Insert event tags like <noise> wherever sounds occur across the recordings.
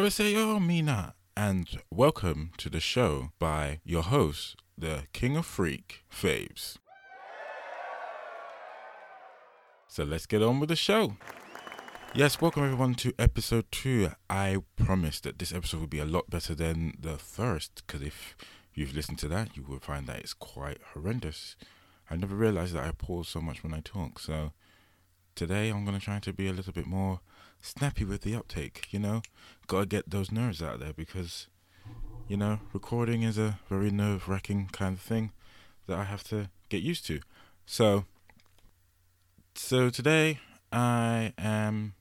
Yawaseyo Mina, and welcome to the show by your host, the King of Freak, Fabes. So let's get on with the show. Yes, welcome everyone to episode two. I promise that this episode will be a lot better than the first, because if you've listened to that, you will find that it's quite horrendous. I never realized that I pause so much when I talk, so today I'm going to try to be a little bit more snappy with the uptake, you know? Gotta get those nerves out there because, you know, recording is a very nerve wracking kind of thing that I have to get used to. So, so today I am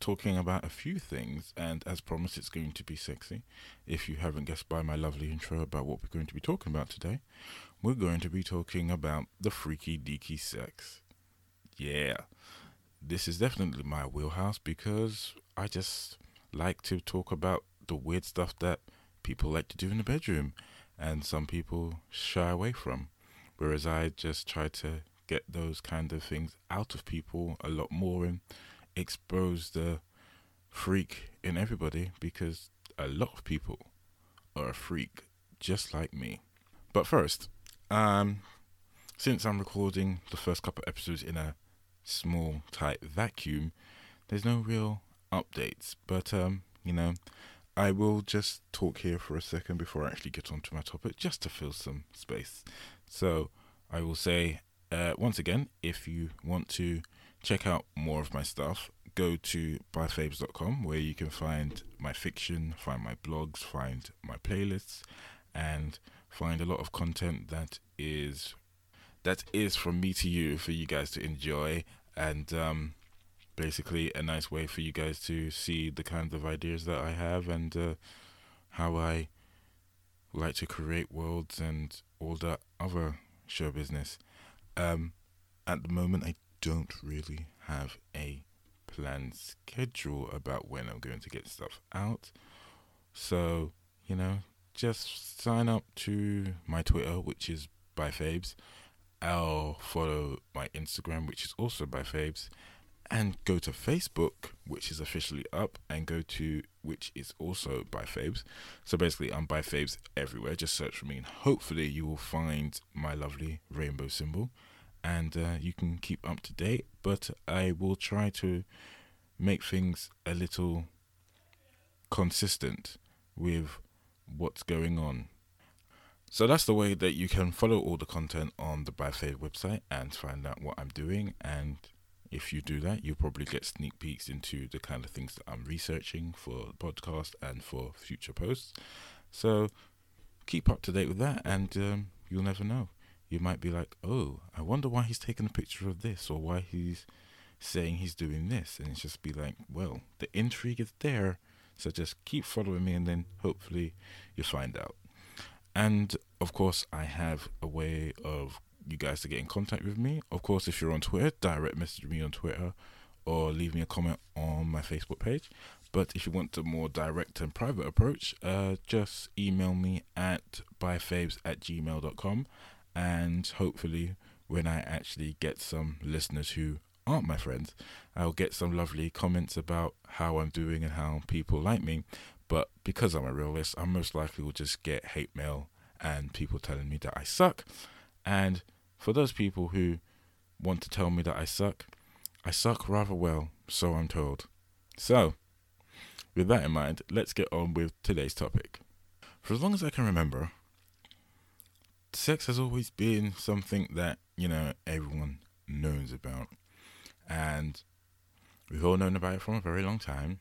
talking about a few things, and as promised, it's going to be sexy. If you haven't guessed by my lovely intro about what we're going to be talking about today, we're going to be talking about the freaky deaky sex. Yeah, this is definitely my wheelhouse because I just like to talk about the weird stuff that people like to do in the bedroom and some people shy away from. Whereas I just try to get those kind of things out of people a lot more and expose the freak in everybody because a lot of people are a freak just like me. But first, um, since I'm recording the first couple episodes in a small tight vacuum, there's no real updates. But um, you know, I will just talk here for a second before I actually get onto my topic, just to fill some space. So I will say uh, once again, if you want to check out more of my stuff, go to byfabes.com where you can find my fiction, find my blogs, find my playlists, and find a lot of content that is that is from me to you for you guys to enjoy and um, basically a nice way for you guys to see the kinds of ideas that I have and uh, how I like to create worlds and all that other show business. Um, at the moment, I don't really have a planned schedule about when I'm going to get stuff out. So, you know, just sign up to my Twitter, which is by Fabes. I'll follow my Instagram, which is also by Fabes, and go to Facebook, which is officially up, and go to which is also by Fabes. So basically, I'm by Fabes everywhere. Just search for me, and hopefully, you will find my lovely rainbow symbol and uh, you can keep up to date. But I will try to make things a little consistent with what's going on. So that's the way that you can follow all the content on the Byfade website and find out what I'm doing. And if you do that, you'll probably get sneak peeks into the kind of things that I'm researching for the podcast and for future posts. So keep up to date with that, and um, you'll never know you might be like, oh, I wonder why he's taking a picture of this or why he's saying he's doing this. And it's just be like, well, the intrigue is there. So just keep following me and then hopefully you'll find out. And of course, I have a way of you guys to get in contact with me. Of course, if you're on Twitter, direct message me on Twitter or leave me a comment on my Facebook page. But if you want a more direct and private approach, uh, just email me at byfabes at gmail.com and hopefully when I actually get some listeners who aren't my friends, I'll get some lovely comments about how I'm doing and how people like me. But because I'm a realist, I most likely will just get hate mail and people telling me that I suck. And for those people who want to tell me that I suck, I suck rather well, so I'm told. So, with that in mind, let's get on with today's topic. For as long as I can remember, sex has always been something that, you know, everyone knows about. And we've all known about it for a very long time,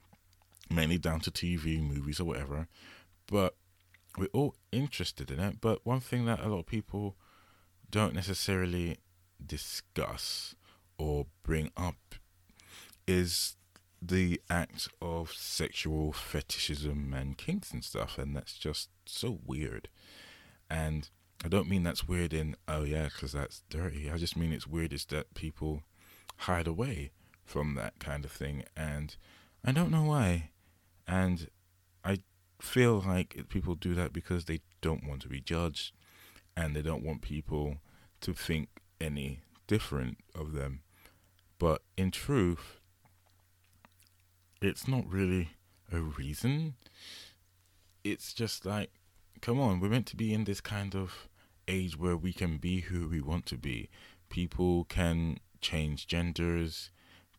mainly down to TV, movies, or whatever. But we're all interested in it. But one thing that a lot of people don't necessarily discuss or bring up is the act of sexual fetishism and kinks and stuff. And that's just so weird. And I don't mean that's weird in, oh yeah, because that's dirty. I just mean it's weird is that people hide away from that kind of thing. And I don't know why. And I feel like people do that because they don't want to be judged and they don't want people to think any different of them. But in truth, it's not really a reason. It's just like, come on, we're meant to be in this kind of age where we can be who we want to be. People can change genders,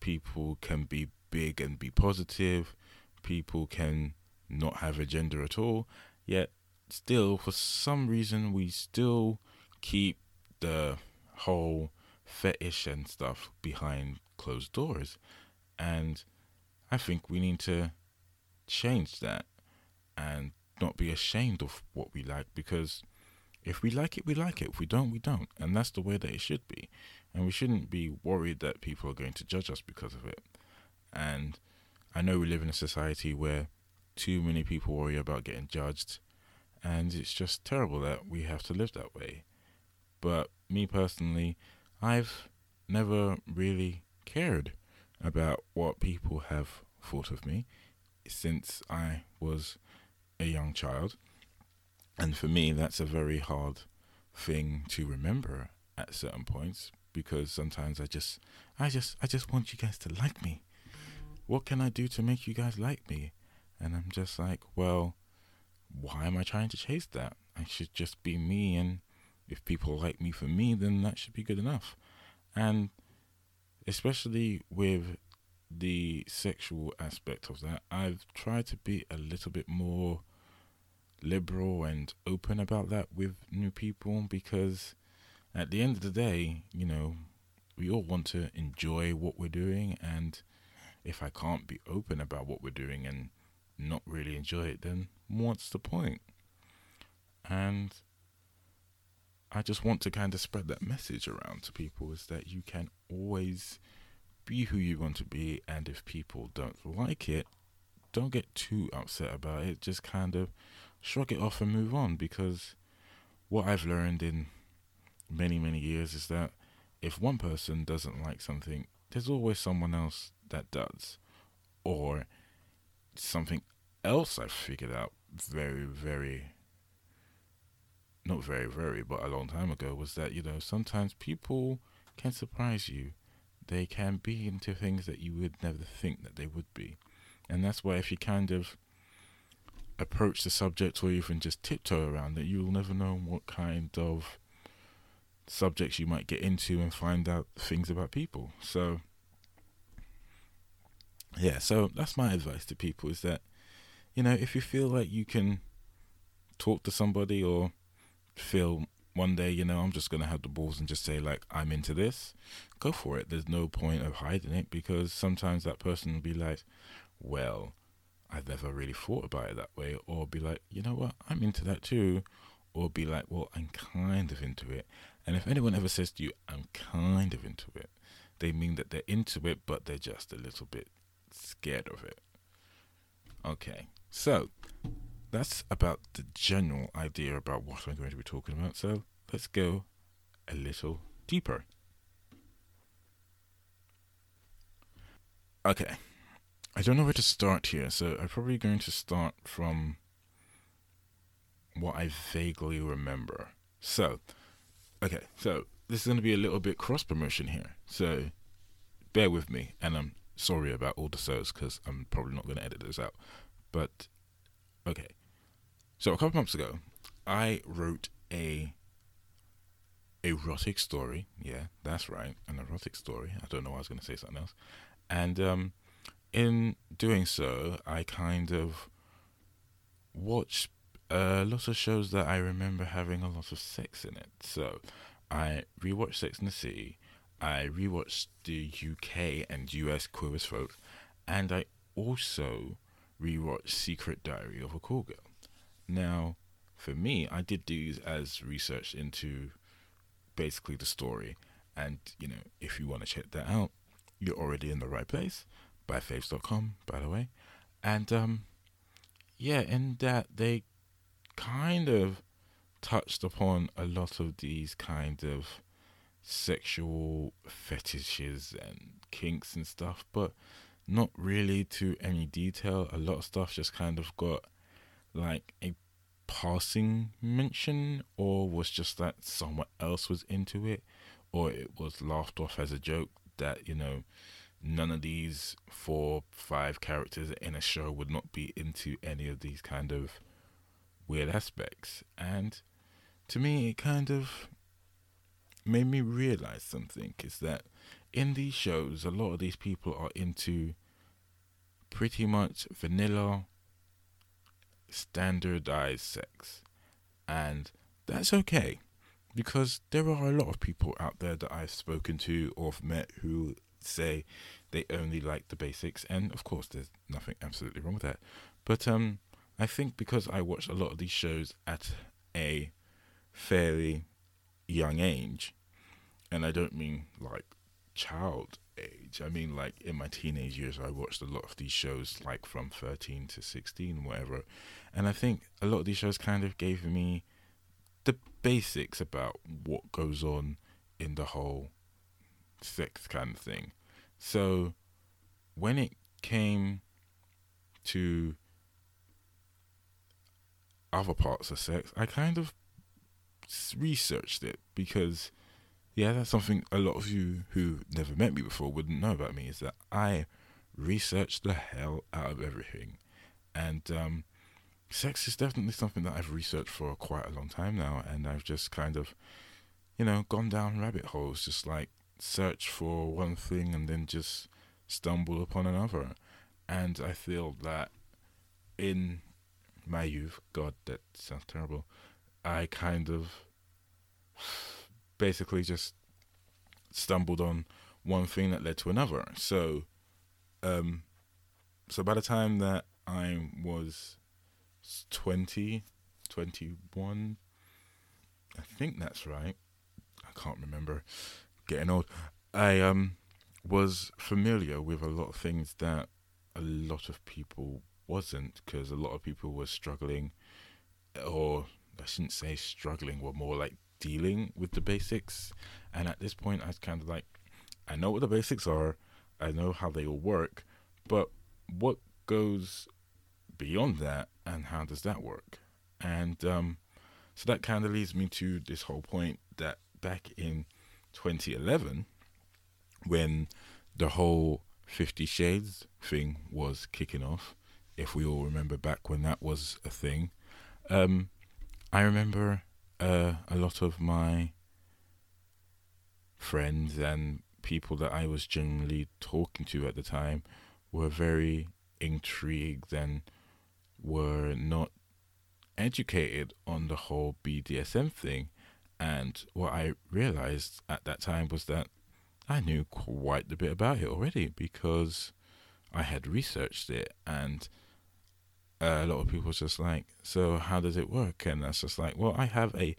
people can be big and be positive, people can not have a gender at all, yet still, for some reason, we still keep the whole fetish and stuff behind closed doors. And I think we need to change that and not be ashamed of what we like because if we like it, we like it. If we don't, we don't. And that's the way that it should be. And we shouldn't be worried that people are going to judge us because of it. And I know we live in a society where too many people worry about getting judged. And it's just terrible that we have to live that way. But me personally, I've never really cared about what people have thought of me since I was a young child. And for me, that's a very hard thing to remember at certain points because sometimes I just, I just, I just want you guys to like me. What can I do to make you guys like me? And I'm just like, well, why am I trying to chase that? I should just be me, and if people like me for me, then that should be good enough. And especially with the sexual aspect of that, I've tried to be a little bit more liberal and open about that with new people because at the end of the day, you know, we all want to enjoy what we're doing and if I can't be open about what we're doing and not really enjoy it, then what's the point? And I just want to kind of spread that message around to people is that you can always be who you want to be, and if people don't like it, don't get too upset about it. Just kind of shrug it off and move on because what I've learned in many, many years is that if one person doesn't like something, there's always someone else that does. Or something else I've figured out very, very, not very, very, but a long time ago was that, you know, sometimes people can surprise you. They can be into things that you would never think that they would be. And that's why if you kind of approach the subject or even just tiptoe around it, you'll never know what kind of subjects you might get into and find out things about people. So, yeah, so that's my advice to people is that, you know, if you feel like you can talk to somebody or feel one day, you know, I'm just going to have the balls and just say, like, I'm into this, go for it. There's no point of hiding it because sometimes that person will be like, well, I've never really thought about it that way, or be like, you know what, I'm into that too, or be like, well, I'm kind of into it. And if anyone ever says to you, I'm kind of into it, they mean that they're into it, but they're just a little bit scared of it. Okay, so that's about the general idea about what I'm going to be talking about. So let's go a little deeper. Okay, I don't know where to start here, so I'm probably going to start from what I vaguely remember. So, okay, so this is going to be a little bit cross promotion here, so bear with me, and I'm sorry about all the so's because I'm probably not going to edit this out. But, okay, so a couple months ago, I wrote a erotic story. Yeah, that's right, an erotic story. I don't know why I was going to say something else. And um, in doing so, I kind of watched a lot of shows that I remember having a lot of sex in it. So I rewatched Sex and the City, I rewatched the UK and US Queer as Folk, and I also rewatched Secret Diary of a Call Girl. Now, for me, I did these as research into basically the story, and you know, if you want to check that out, you're already in the right place by fabes.com, by the way. And um, yeah, in that they kind of touched upon a lot of these kind of sexual fetishes and kinks and stuff, but not really to any detail. A lot of stuff just kind of got like a passing mention, or was just that someone else was into it, or it was laughed off as a joke that, you know, none of these four, five characters in a show would not be into any of these kind of weird aspects. And to me, it kind of made me realize something is that in these shows, a lot of these people are into pretty much vanilla, standardized sex. And that's okay because there are a lot of people out there that I've spoken to or met who say they only like the basics. And of course, there's nothing absolutely wrong with that. But um, I think because I watch a lot of these shows at a fairly young age, and I don't mean like child age. I mean, like in my teenage years, I watched a lot of these shows, like from 13 to 16, whatever. And I think a lot of these shows kind of gave me the basics about what goes on in the whole sex kind of thing. So when it came to other parts of sex, I kind of researched it because yeah, that's something a lot of you who never met me before wouldn't know about me is that I research the hell out of everything. And um, sex is definitely something that I've researched for quite a long time now. And I've just kind of, you know, gone down rabbit holes, just like search for one thing and then just stumble upon another. And I feel that in my youth, God, that sounds terrible, I kind of basically just stumbled on one thing that led to another. So, um, so by the time that I was 20, 21, I think that's right. I can't remember. Getting old. I um was familiar with a lot of things that a lot of people wasn't because a lot of people were struggling or I shouldn't say struggling, were more like dealing with the basics. And at this point, I was kind of like, I know what the basics are, I know how they all work, but what goes beyond that and how does that work? And um, so that kind of leads me to this whole point that back in 2011, when the whole Fifty Shades thing was kicking off, if we all remember back when that was a thing, um, I remember uh, a lot of my friends and people that I was generally talking to at the time were very intrigued and were not educated on the whole BDSM thing. And what I realized at that time was that I knew quite a bit about it already because I had researched it and a lot of people just like, so how does it work? And that's just like, well, I have a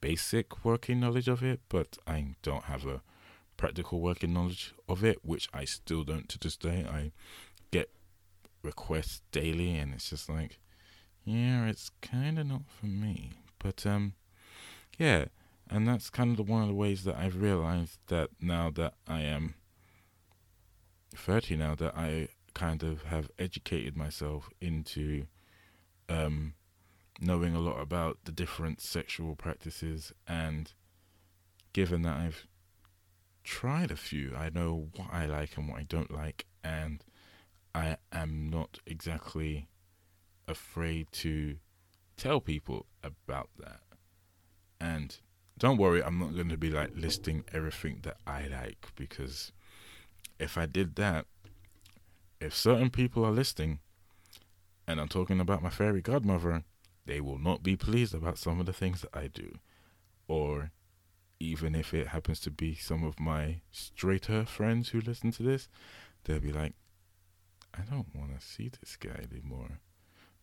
basic working knowledge of it, but I don't have a practical working knowledge of it, which I still don't to this day. I get requests daily, and it's just like, yeah, it's kind of not for me. But um, yeah, and that's kind of the, one of the ways that I've realized that now that I am 30 now that I kind of have educated myself into um, knowing a lot about the different sexual practices. And given that I've tried a few, I know what I like and what I don't like, and I am not exactly afraid to tell people about that. And don't worry, I'm not going to be like listing everything that I like. Because if I did that, if certain people are listening, and I'm talking about my fairy godmother, they will not be pleased about some of the things that I do. Or even if it happens to be some of my straighter friends who listen to this, they'll be like, I don't want to see this guy anymore.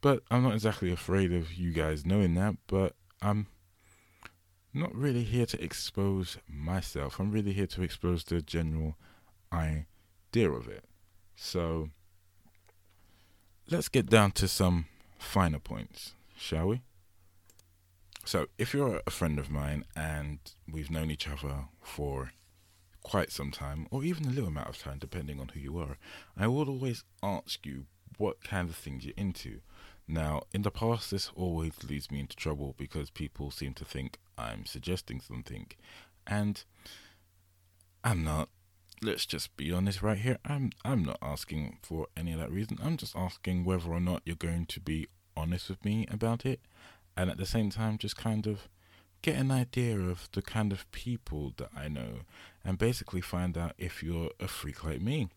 But I'm not exactly afraid of you guys knowing that, but I'm not really here to expose myself. I'm really here to expose the general idea of it. So let's get down to some finer points, shall we? So, if you're a friend of mine and we've known each other for quite some time, or even a little amount of time, depending on who you are, I would always ask you what kind of things you're into. Now, in the past, this always leads me into trouble because people seem to think I'm suggesting something, and I'm not let's just be honest right here. I'm I'm not asking for any of that reason. I'm just asking whether or not you're going to be honest with me about it, and at the same time, just kind of get an idea of the kind of people that I know, and basically find out if you're a freak like me.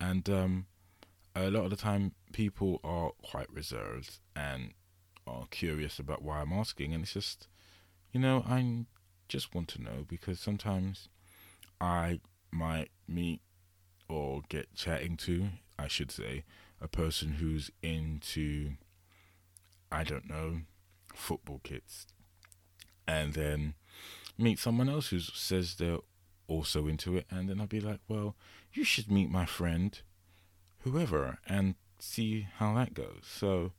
And um, a lot of the time, people are quite reserved and are curious about why I'm asking, and it's just, you know, I just want to know because sometimes I might meet or get chatting to, I should say, a person who's into, I don't know, football kits, and then meet someone else who says they're also into it, and then I'll be like, well, you should meet my friend, whoever, and see how that goes. So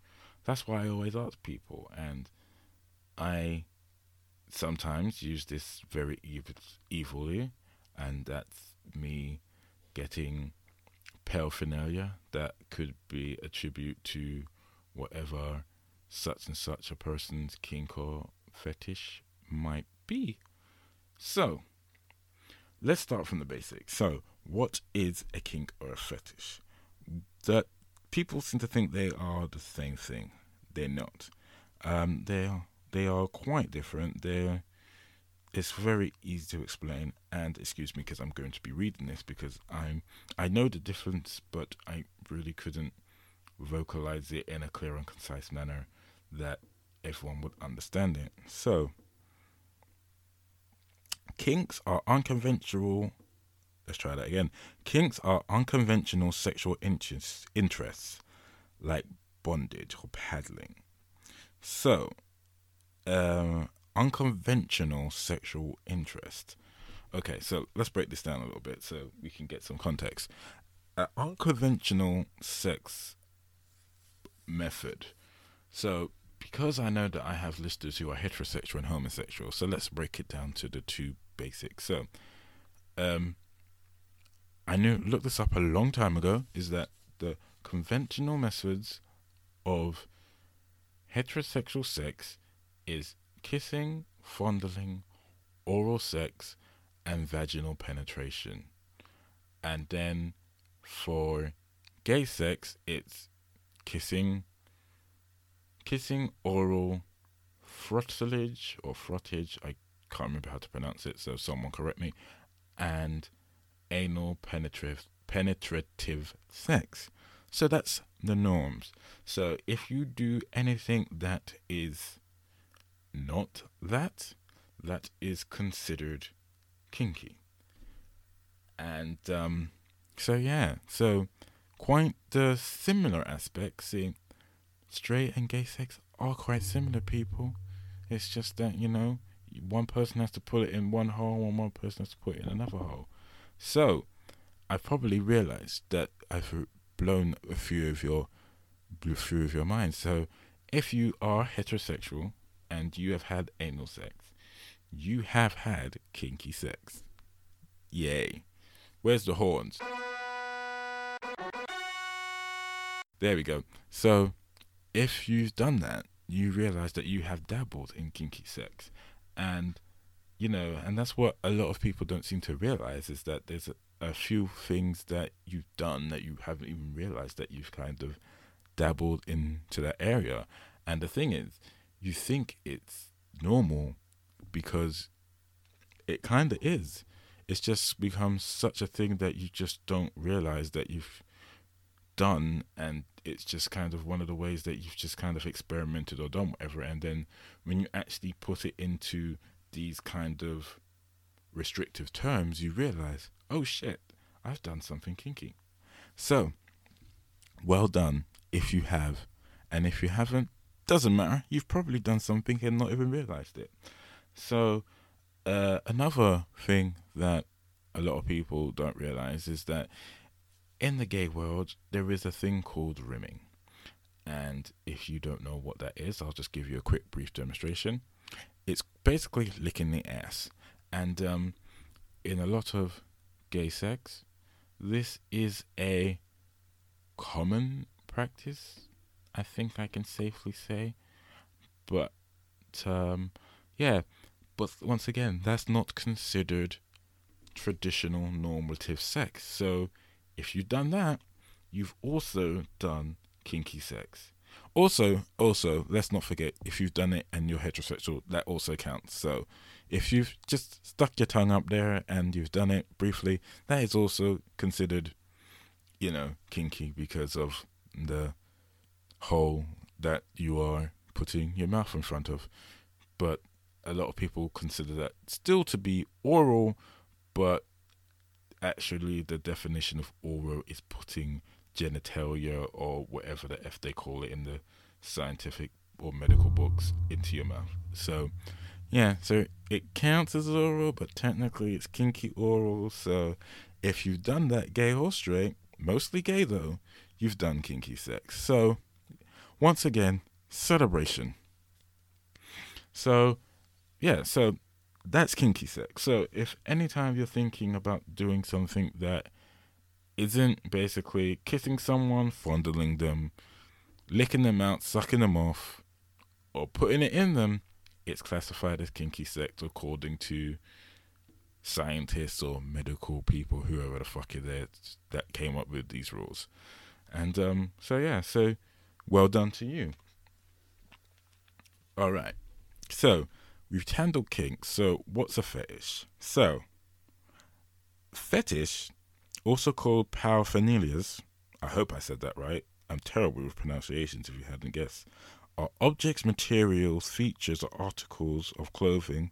that's why I always ask people, and I sometimes use this very evil, evilly, and that's me getting paraphernalia that could be a tribute to whatever such and such a person's kink or fetish might be. So, let's start from the basics. So, what is a kink or a fetish? That people seem to think they are the same thing. They're not. Um, they are they are quite different. They're it's very easy to explain and excuse me because I'm going to be reading this because I'm I know the difference but I really couldn't vocalize it in a clear and concise manner that everyone would understand it. So kinks are unconventional let's try that again. Kinks are unconventional sexual interests interests like bondage or paddling. So um unconventional sexual interest. Okay, so let's break this down a little bit so we can get some context. An unconventional sex method. So, because I know that I have listeners who are heterosexual and homosexual, so let's break it down to the two basics. So, um, I knew looked this up a long time ago. Is that the conventional methods of heterosexual sex is kissing, fondling, oral sex, and vaginal penetration. And then for gay sex, it's kissing, kissing, oral, frottage or frottage. I can't remember how to pronounce it, so someone correct me. And anal penetrative penetrative sex. So that's the norms. So if you do anything that is not that, that is considered kinky. And um, so, yeah, so quite the similar aspects. See, straight and gay sex are quite similar, people. It's just that, you know, one person has to put it in one hole and one person has to put it in another hole. So, I've probably realized that I've blown a few of your blew through of your minds. So, if you are heterosexual and you have had anal sex, you have had kinky sex. Yay. Where's the horns? There we go. So, if you've done that, you realize that you have dabbled in kinky sex. And, you know, and that's what a lot of people don't seem to realize is that there's a, a few things that you've done that you haven't even realized that you've kind of dabbled into that area. And the thing is, you think it's normal because it kind of is. It's just become such a thing that you just don't realize that you've done, and it's just kind of one of the ways that you've just kind of experimented or done whatever. And then when you actually put it into these kind of restrictive terms, you realize, oh shit, I've done something kinky. So, well done if you have. And if you haven't, doesn't matter. You've probably done something and not even realized it. So, uh, another thing that a lot of people don't realize is that in the gay world, there is a thing called rimming. And if you don't know what that is, I'll just give you a quick, brief demonstration. It's basically licking the ass. And um, in a lot of gay sex, this is a common practice I think I can safely say. But um, yeah, but once again, that's not considered traditional normative sex. So if you've done that, you've also done kinky sex. Also, also, let's not forget if you've done it and you're heterosexual, that also counts. So if you've just stuck your tongue up there and you've done it briefly, that is also considered, you know, kinky because of the hole that you are putting your mouth in front of. But a lot of people consider that still to be oral, but actually the definition of oral is putting genitalia or whatever the F they call it in the scientific or medical books into your mouth. So, yeah, so it counts as oral, but technically it's kinky oral. So, if you've done that, gay or straight, mostly gay though, you've done kinky sex. So, once again, celebration. So, yeah, so that's kinky sex. So if anytime you're thinking about doing something that isn't basically kissing someone, fondling them, licking them out, sucking them off, or putting it in them, it's classified as kinky sex according to scientists or medical people, whoever the fuck it is that came up with these rules. And um, so yeah, so well done to you. All right, so we've handled kinks. So what's a fetish? So fetish, also called paraphernalias, I hope I said that right. I'm terrible with pronunciations if you hadn't guessed. Are objects, materials, features, or articles of clothing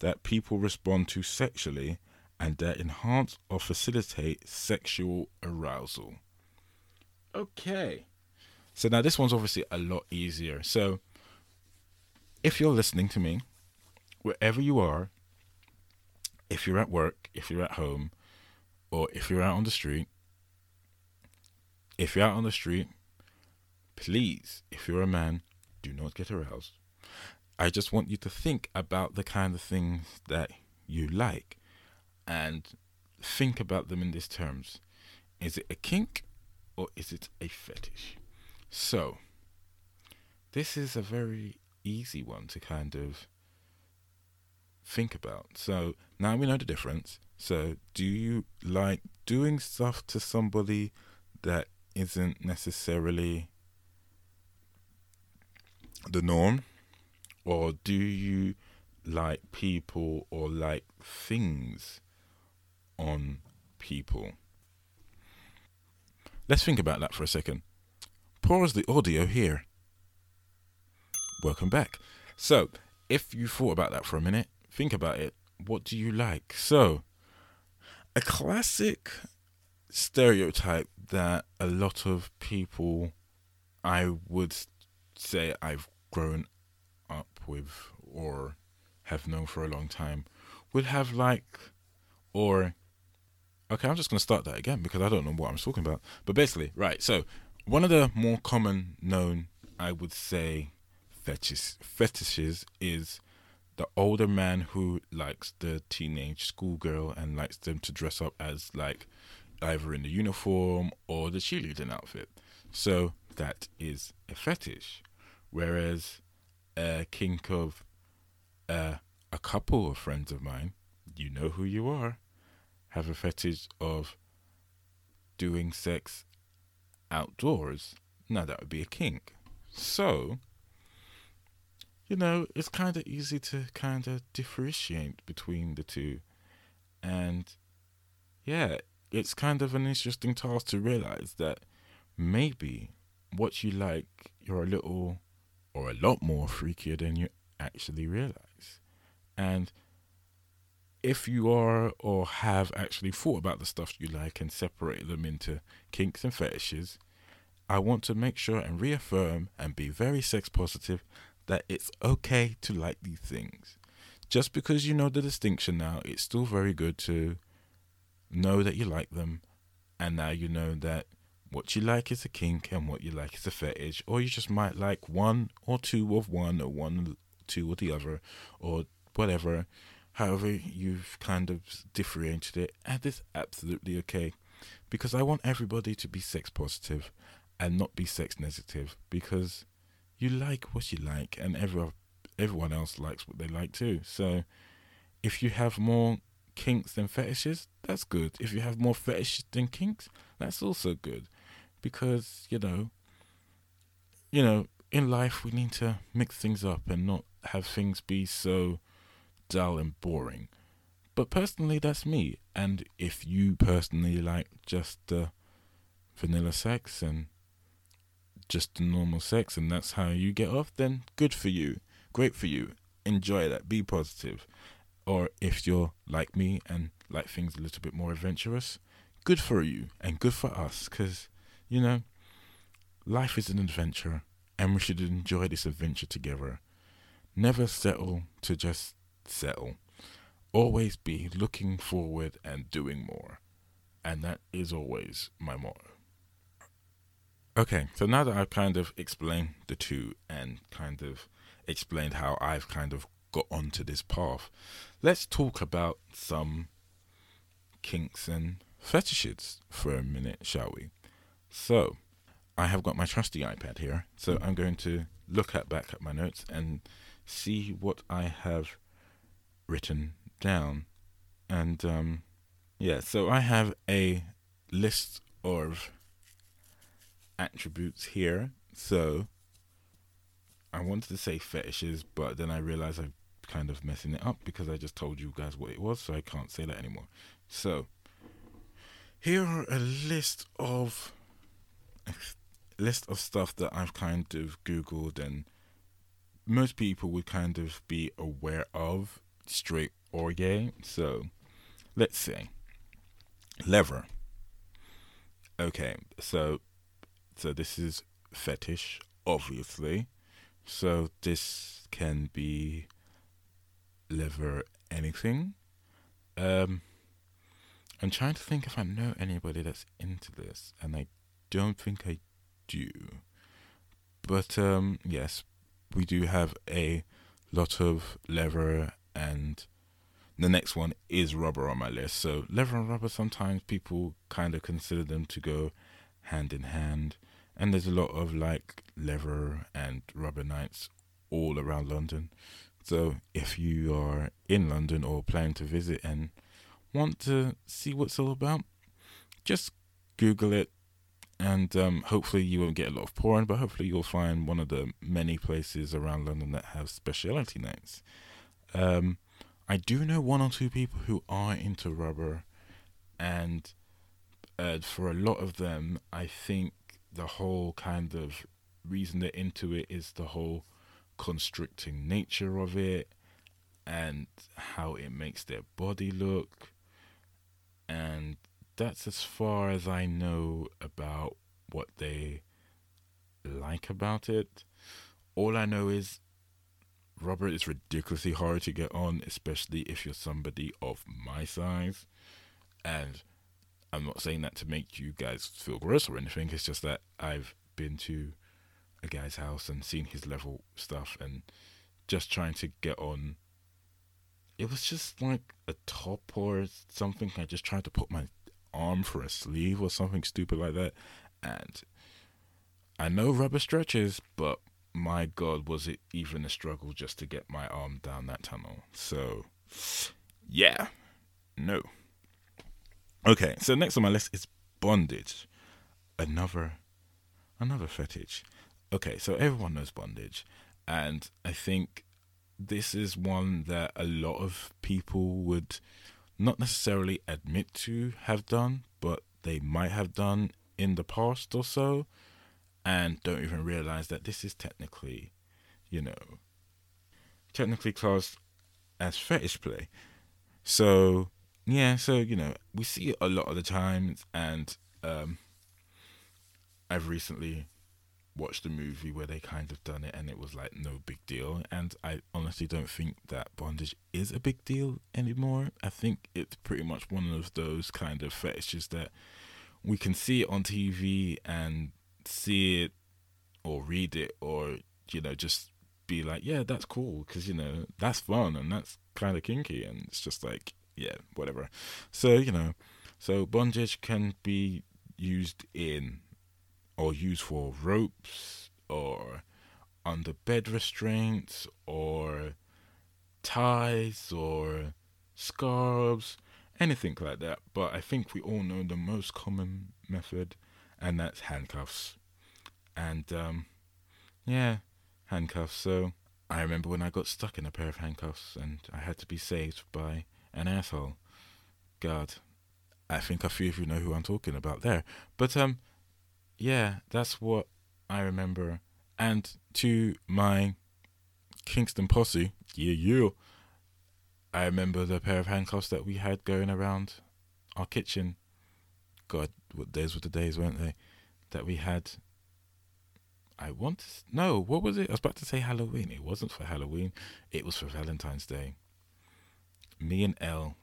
that people respond to sexually and that enhance or facilitate sexual arousal. Okay. So now this one's obviously a lot easier. So if you're listening to me, wherever you are, if you're at work, if you're at home, or if you're out on the street, if you're out on the street, please, if you're a man, do not get aroused. I just want you to think about the kind of things that you like and think about them in these terms. Is it a kink or is it a fetish? So, this is a very easy one to kind of think about. So, now we know the difference. So, do you like doing stuff to somebody that isn't necessarily the norm? Or do you like people or like things on people? Let's think about that for a second. Pause the audio here. Welcome back. So, if you thought about that for a minute, think about it. What do you like? So, a classic stereotype that a lot of people, I would say, I've grown up with or have known for a long time, would have like, or, okay, I'm just going to start that again because I don't know what I'm talking about. But basically, right, so one of the more common known, I would say, fetish, fetishes is the older man who likes the teenage schoolgirl and likes them to dress up as like either in the uniform or the cheerleading outfit. So that is a fetish. Whereas a kink of uh, a couple of friends of mine, you know who you are, have a fetish of doing sex outdoors. Now that would be a kink. So, you know, it's kind of easy to kind of differentiate between the two. And yeah, it's kind of an interesting task to realize that maybe what you like, you're a little or a lot more freakier than you actually realize. And if you are or have actually thought about the stuff you like and separated them into kinks and fetishes, I want to make sure and reaffirm and be very sex positive that it's okay to like these things. Just because you know the distinction now, it's still very good to know that you like them, and now you know that what you like is a kink and what you like is a fetish, or you just might like one or two of one, or one or two of the other, or whatever. However, you've kind of differentiated it, and it's absolutely okay because I want everybody to be sex positive and not be sex negative because you like what you like, and everyone everyone else likes what they like too. So, if you have more kinks than fetishes, that's good. If you have more fetishes than kinks, that's also good. Because, you know, you know, in life we need to mix things up and not have things be so dull and boring. But personally, that's me. And if you personally like just the vanilla sex and just the normal sex and that's how you get off, then good for you. Great for you. Enjoy that. Be positive. Or if you're like me and like things a little bit more adventurous, good for you and good for us because, you know, life is an adventure and we should enjoy this adventure together. Never settle to just settle. Always be looking forward and doing more. And that is always my motto. Okay, so now that I've kind of explained the two and kind of explained how I've kind of got onto this path, let's talk about some kinks and fetishes for a minute, shall we? So, I have got my trusty iPad here, so I'm going to look at back at my notes and see what I have written down. And um, yeah, so I have a list of attributes here. So I wanted to say fetishes, but then I realized I'm kind of messing it up because I just told you guys what it was, so I can't say that anymore. So here are a list of <laughs> list of stuff that I've kind of googled and most people would kind of be aware of straight or gay. So let's see. Lever. Okay, so so this is fetish, obviously. So this can be lever anything. Um I'm trying to think if I know anybody that's into this, and I don't think I do. But um yes, we do have a lot of leather and the next one is rubber on my list. So leather and rubber sometimes people kind of consider them to go hand in hand and there's a lot of like leather and rubber nights all around London. So if you are in London or planning to visit and want to see what's all about, just Google it, and um, hopefully you won't get a lot of porn, but hopefully you'll find one of the many places around London that have speciality nights. Um, I do know one or two people who are into rubber, and uh, for a lot of them, I think the whole kind of reason they're into it is the whole constricting nature of it and how it makes their body look and that's as far as I know about what they like about it. All I know is Robert is ridiculously hard to get on, especially if you're somebody of my size. And I'm not saying that to make you guys feel gross or anything, it's just that I've been to a guy's house and seen his level stuff and just trying to get on. It was just like a top or something. I just tried to put my arm for a sleeve or something stupid like that. And I know rubber stretches, but my god, was it even a struggle just to get my arm down that tunnel. So, yeah, no. Okay, so next on my list is bondage. Another, another fetish. Okay, so everyone knows bondage, and I think this is one that a lot of people would not necessarily admit to have done, but they might have done in the past or so, and don't even realize that this is technically, you know, technically classed as fetish play. So, yeah, so, you know, we see it a lot of the times, and um, I've recently watched a movie where they kind of done it and it was like no big deal. And I honestly don't think that bondage is a big deal anymore. I think it's pretty much one of those kind of fetishes that we can see it on TV and see it or read it or, you know, just be like, yeah, that's cool because, you know, that's fun and that's kind of kinky. And it's just like, yeah, whatever. So, you know, so bondage can be used in or used for ropes or under bed restraints or ties or scarves, anything like that. But I think we all know the most common method, and that's handcuffs. And um, yeah, handcuffs. So I remember when I got stuck in a pair of handcuffs and I had to be saved by an asshole. God, I think a few of you know who I'm talking about there. But um, yeah, that's what I remember. And to my Kingston posse, yeah, yeah. I remember the pair of handcuffs that we had going around our kitchen. God, what days were the days, weren't they? That we had. I want to. No, what was it? I was about to say Halloween. It wasn't for Halloween, it was for Valentine's Day. Me and Elle.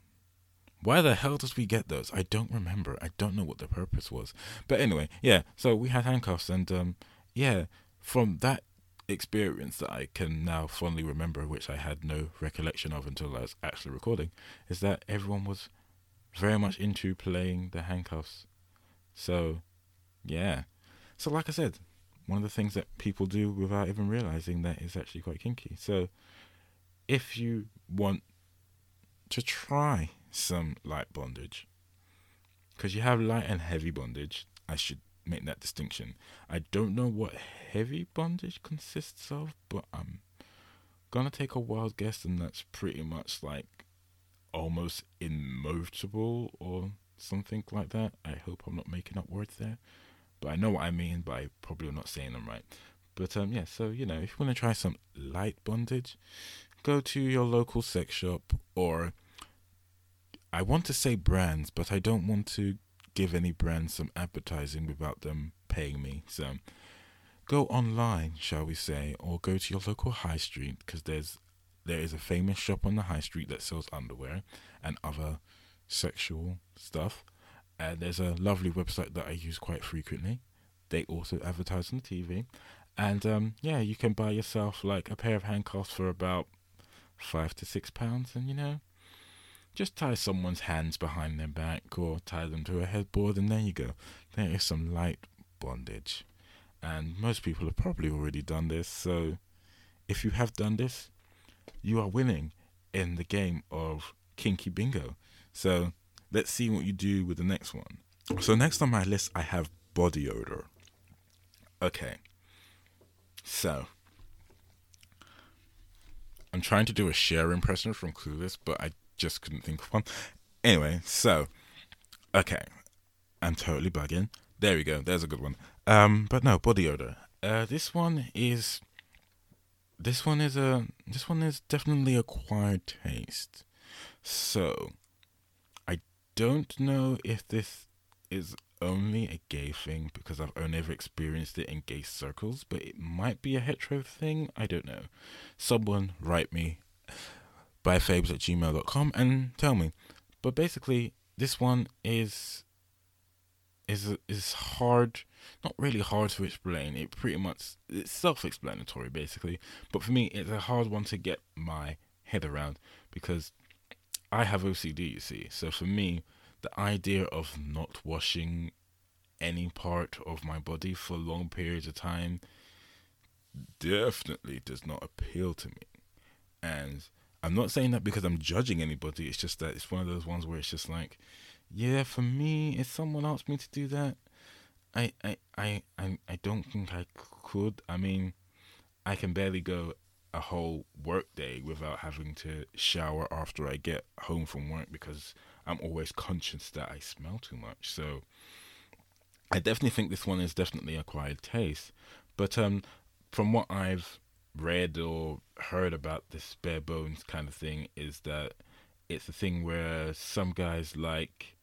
Why the hell does we get those? I don't remember. I don't know what the purpose was. But anyway, yeah, so we had handcuffs, and um, yeah, from that experience that I can now fondly remember, which I had no recollection of until I was actually recording, is that everyone was very much into playing the handcuffs. So, yeah. So, like I said, one of the things that people do without even realizing that is actually quite kinky. So, if you want to try some light bondage, because you have light and heavy bondage, I should make that distinction. I don't know what heavy bondage consists of, but I'm gonna take a wild guess, and that's pretty much like almost immutable or something like that. I hope I'm not making up words there, but I know what I mean, but I probably am not saying them right. But um, yeah, so you know, if you want to try some light bondage, go to your local sex shop or I want to say brands, but I don't want to give any brands some advertising without them paying me. So go online, shall we say, or go to your local high street because there's there is a famous shop on the high street that sells underwear and other sexual stuff. And there's a lovely website that I use quite frequently. They also advertise on the TV. And um, yeah, you can buy yourself like a pair of handcuffs for about five to six pounds, and you know, just tie someone's hands behind their back or tie them to a headboard, and there you go. There is some light bondage. And most people have probably already done this, so if you have done this, you are winning in the game of Kinky Bingo. So let's see what you do with the next one. So, next on my list, I have body odor. Okay. So, I'm trying to do a Cher impression from Clueless, but I just couldn't think of one. Anyway, so okay, I'm totally bugging. There we go. There's a good one. Um, but no body odor. Uh, this one is. This one is a. This one is definitely acquired taste. So, don't know if this is only a gay thing because I've only ever experienced it in gay circles, but it might be a hetero thing. I don't know. Someone write me byfabes at gmail.com and tell me. But basically, this one is is is hard, not really hard to explain. It pretty much it's self-explanatory basically. But for me, it's a hard one to get my head around because I have OCD. You see, so for me, the idea of not washing any part of my body for long periods of time definitely does not appeal to me. And I'm not saying that because I'm judging anybody. It's just that it's one of those ones where it's just like, yeah, for me, if someone asked me to do that, I, I, I, I, I don't think I could. I mean, I can barely go a whole work day without having to shower after I get home from work because I'm always conscious that I smell too much. So I definitely think this one is definitely acquired taste. But um, from what I've read or heard about this bare bones kind of thing is that it's a thing where some guys like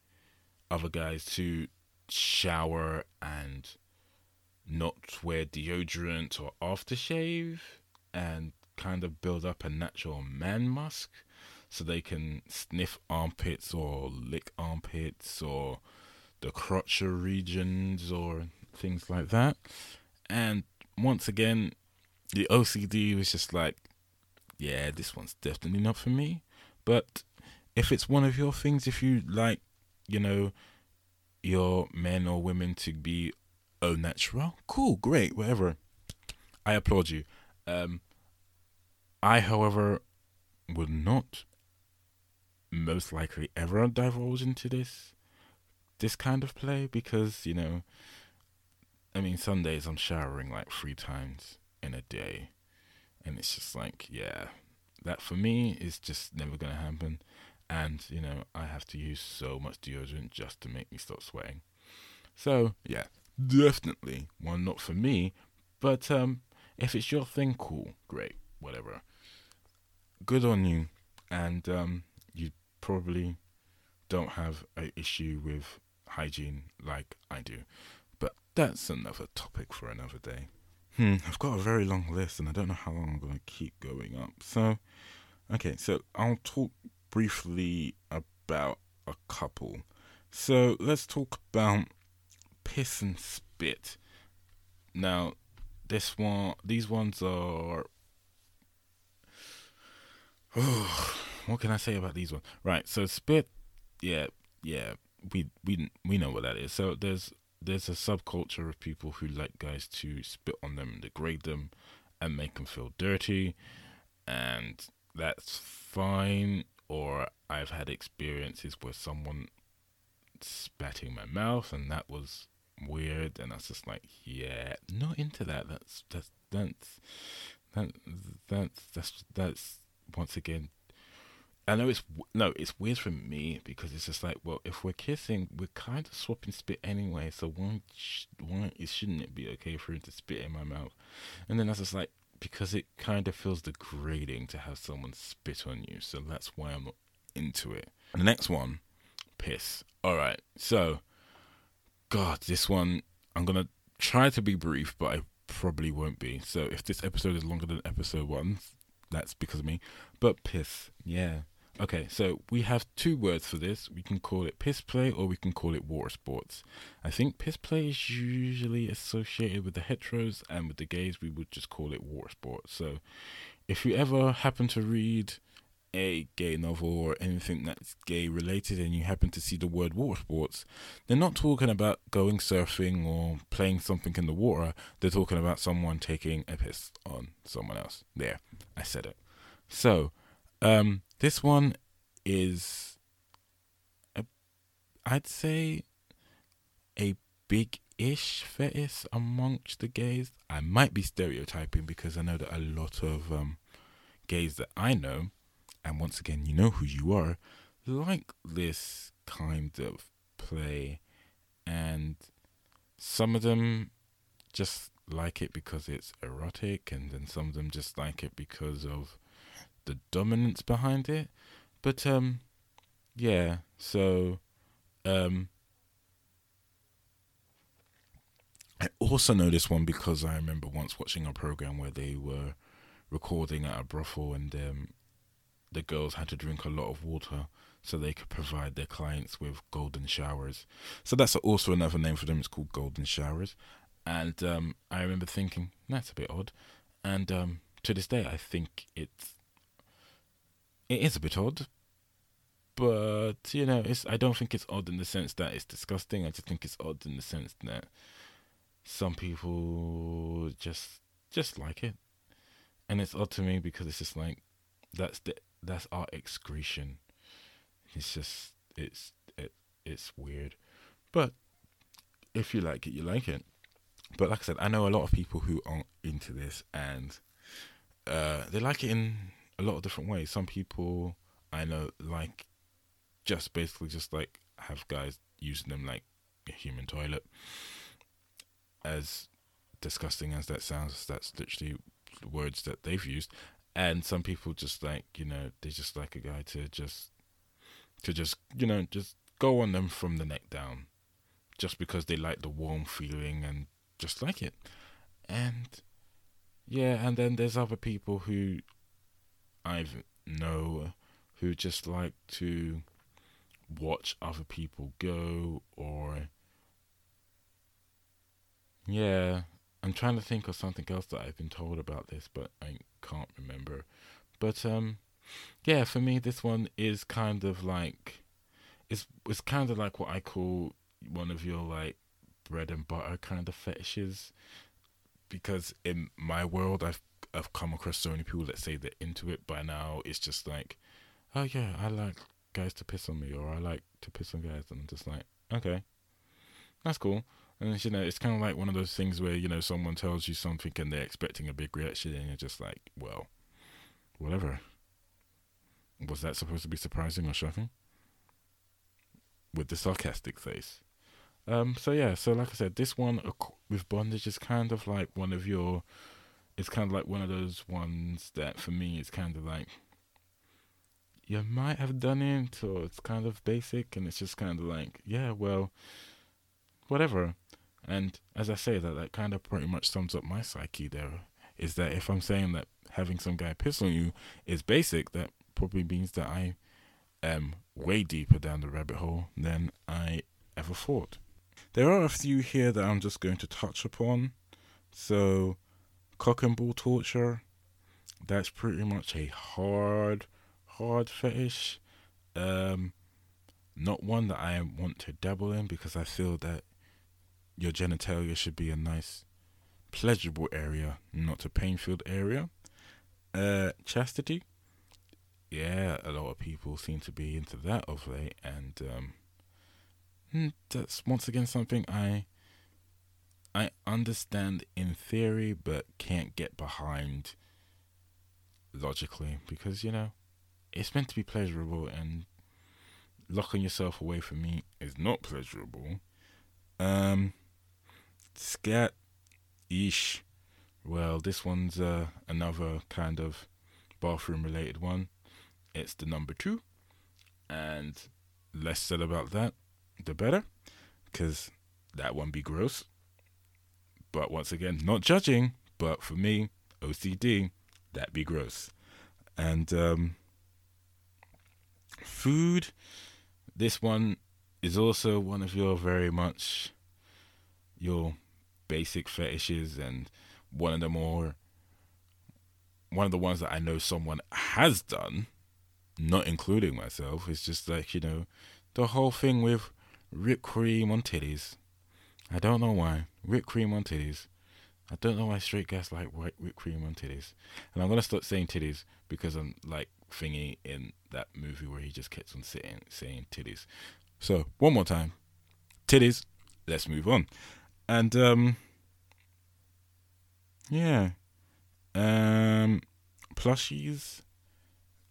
other guys to shower and not wear deodorant or aftershave and kind of build up a natural man musk so they can sniff armpits or lick armpits or the crotch regions or things like that. And once again, the OCD was just like, yeah, this one's definitely not for me. But if it's one of your things, if you like, you know, your men or women to be au natural, cool, great, whatever. I applaud you. Um, I, however, would not most likely ever divulge into this this kind of play because you know I mean some days I'm showering like three times in a day and it's just like yeah that for me is just never gonna happen. And you know I have to use so much deodorant just to make me stop sweating. So yeah definitely one not for me. But um if it's your thing cool great whatever good on you and um you probably don't have an issue with hygiene like I do. But that's another topic for another day. Hmm, I've got a very long list and I don't know how long I'm going to keep going up. So, okay, so I'll talk briefly about a couple. So, let's talk about piss and spit. Now, this one, these ones are. What can I say about these ones? Right, so spit, yeah, yeah, we we we know what that is. So there's there's a subculture of people who like guys to spit on them, degrade them, and make them feel dirty, and that's fine. Or I've had experiences where someone spat in my mouth, and that was weird, and I was just like, yeah, not into that. That's that's that's that that's that's that's once again I know it's no, it's weird for me because it's just like, well, if we're kissing, we're kind of swapping spit anyway. So why, why shouldn't it be okay for him to spit in my mouth? And then I was just like, because it kind of feels degrading to have someone spit on you. So that's why I'm not into it. And the next one, piss. All right, so, God, this one I'm gonna try to be brief, but I probably won't be. So if this episode is longer than episode one, that's because of me. But piss, yeah. Okay, so we have two words for this. We can call it piss play or we can call it water sports. I think piss play is usually associated with the heteros, and with the gays, we would just call it water sports. So if you ever happen to read a gay novel or anything that's gay related and you happen to see the word water sports, they're not talking about going surfing or playing something in the water. They're talking about someone taking a piss on someone else. There, I said it. So, um, this one is, I'd say, a big ish fetish amongst the gays. I might be stereotyping because I know that a lot of um, gays that I know, and once again, you know who you are, like this kind of play. And some of them just like it because it's erotic, and then some of them just like it because of the dominance behind it. But um yeah, so um I also know this one because I remember once watching a program where they were recording at a brothel and um, the girls had to drink a lot of water so they could provide their clients with golden showers. So that's also another name for them. It's called golden showers. And um, I remember thinking that's a bit odd. And um, to this day, I think it's it is a bit odd, but you know, it's I don't think it's odd in the sense that it's disgusting. I just think it's odd in the sense that some people just just like it, and it's odd to me because it's just like that's the that's our excretion. It's just it's it it's weird, but if you like it, you like it. But like I said, I know a lot of people who aren't into this, and uh, they like it in a lot of different ways. Some people I know like just basically just like have guys using them like a human toilet. As disgusting as that sounds, that's literally words that they've used. And some people just like, you know, they just like a guy to just to just, you know, just go on them from the neck down. Just because they like the warm feeling and just like it. And yeah, and then there's other people who I know who just like to watch other people go or yeah i'm trying to think of something else that i've been told about this but i can't remember but um yeah for me this one is kind of like it's it's kind of like what i call one of your like bread and butter kind of fetishes because in my world i've I've come across so many people that say they're into it by now. It's just like, oh yeah, I like guys to piss on me, or I like to piss on guys, and I'm just like, okay, that's cool. And it's, you know, it's kind of like one of those things where you know someone tells you something and they're expecting a big reaction, and you're just like, well, whatever. Was that supposed to be surprising or shocking? With the sarcastic face. Um. So yeah. So like I said, this one with bondage is kind of like one of your. It's kind of like one of those ones that for me it's kind of like. You might have done it, or it's kind of basic, and it's just kind of like, yeah, well, whatever. And as I say that, that kind of pretty much sums up my psyche. There is that if I'm saying that having some guy piss on you is basic, that probably means that I am way deeper down the rabbit hole than I ever thought. There are a few here that I'm just going to touch upon. So, cock and ball torture, that's pretty much a hard, hard fetish. Um, not one that I want to dabble in because I feel that your genitalia should be a nice, pleasurable area, not a pain-filled area. Uh, chastity, yeah, a lot of people seem to be into that of late, and um, hmm, that's once again something I I understand in theory, but can't get behind logically because you know it's meant to be pleasurable, and locking yourself away from me is not pleasurable. Um, scat, ish. Well, this one's uh, another kind of bathroom related one it's the number two. And less said about that, the better, because that one be gross. But once again, not judging, but for me, OCD, that be gross. And um, food, this one is also one of your very much your basic fetishes and one of the more one of the ones that I know someone has done not including myself. is just like, you know, the whole thing with whipped cream on titties. I don't know why. Whipped cream on titties. I don't know why straight guys like white whipped cream on titties. And I'm gonna start saying titties because I'm like thingy in that movie where he just keeps on saying saying titties. So one more time. Titties. Let's move on. And um yeah. Um plushies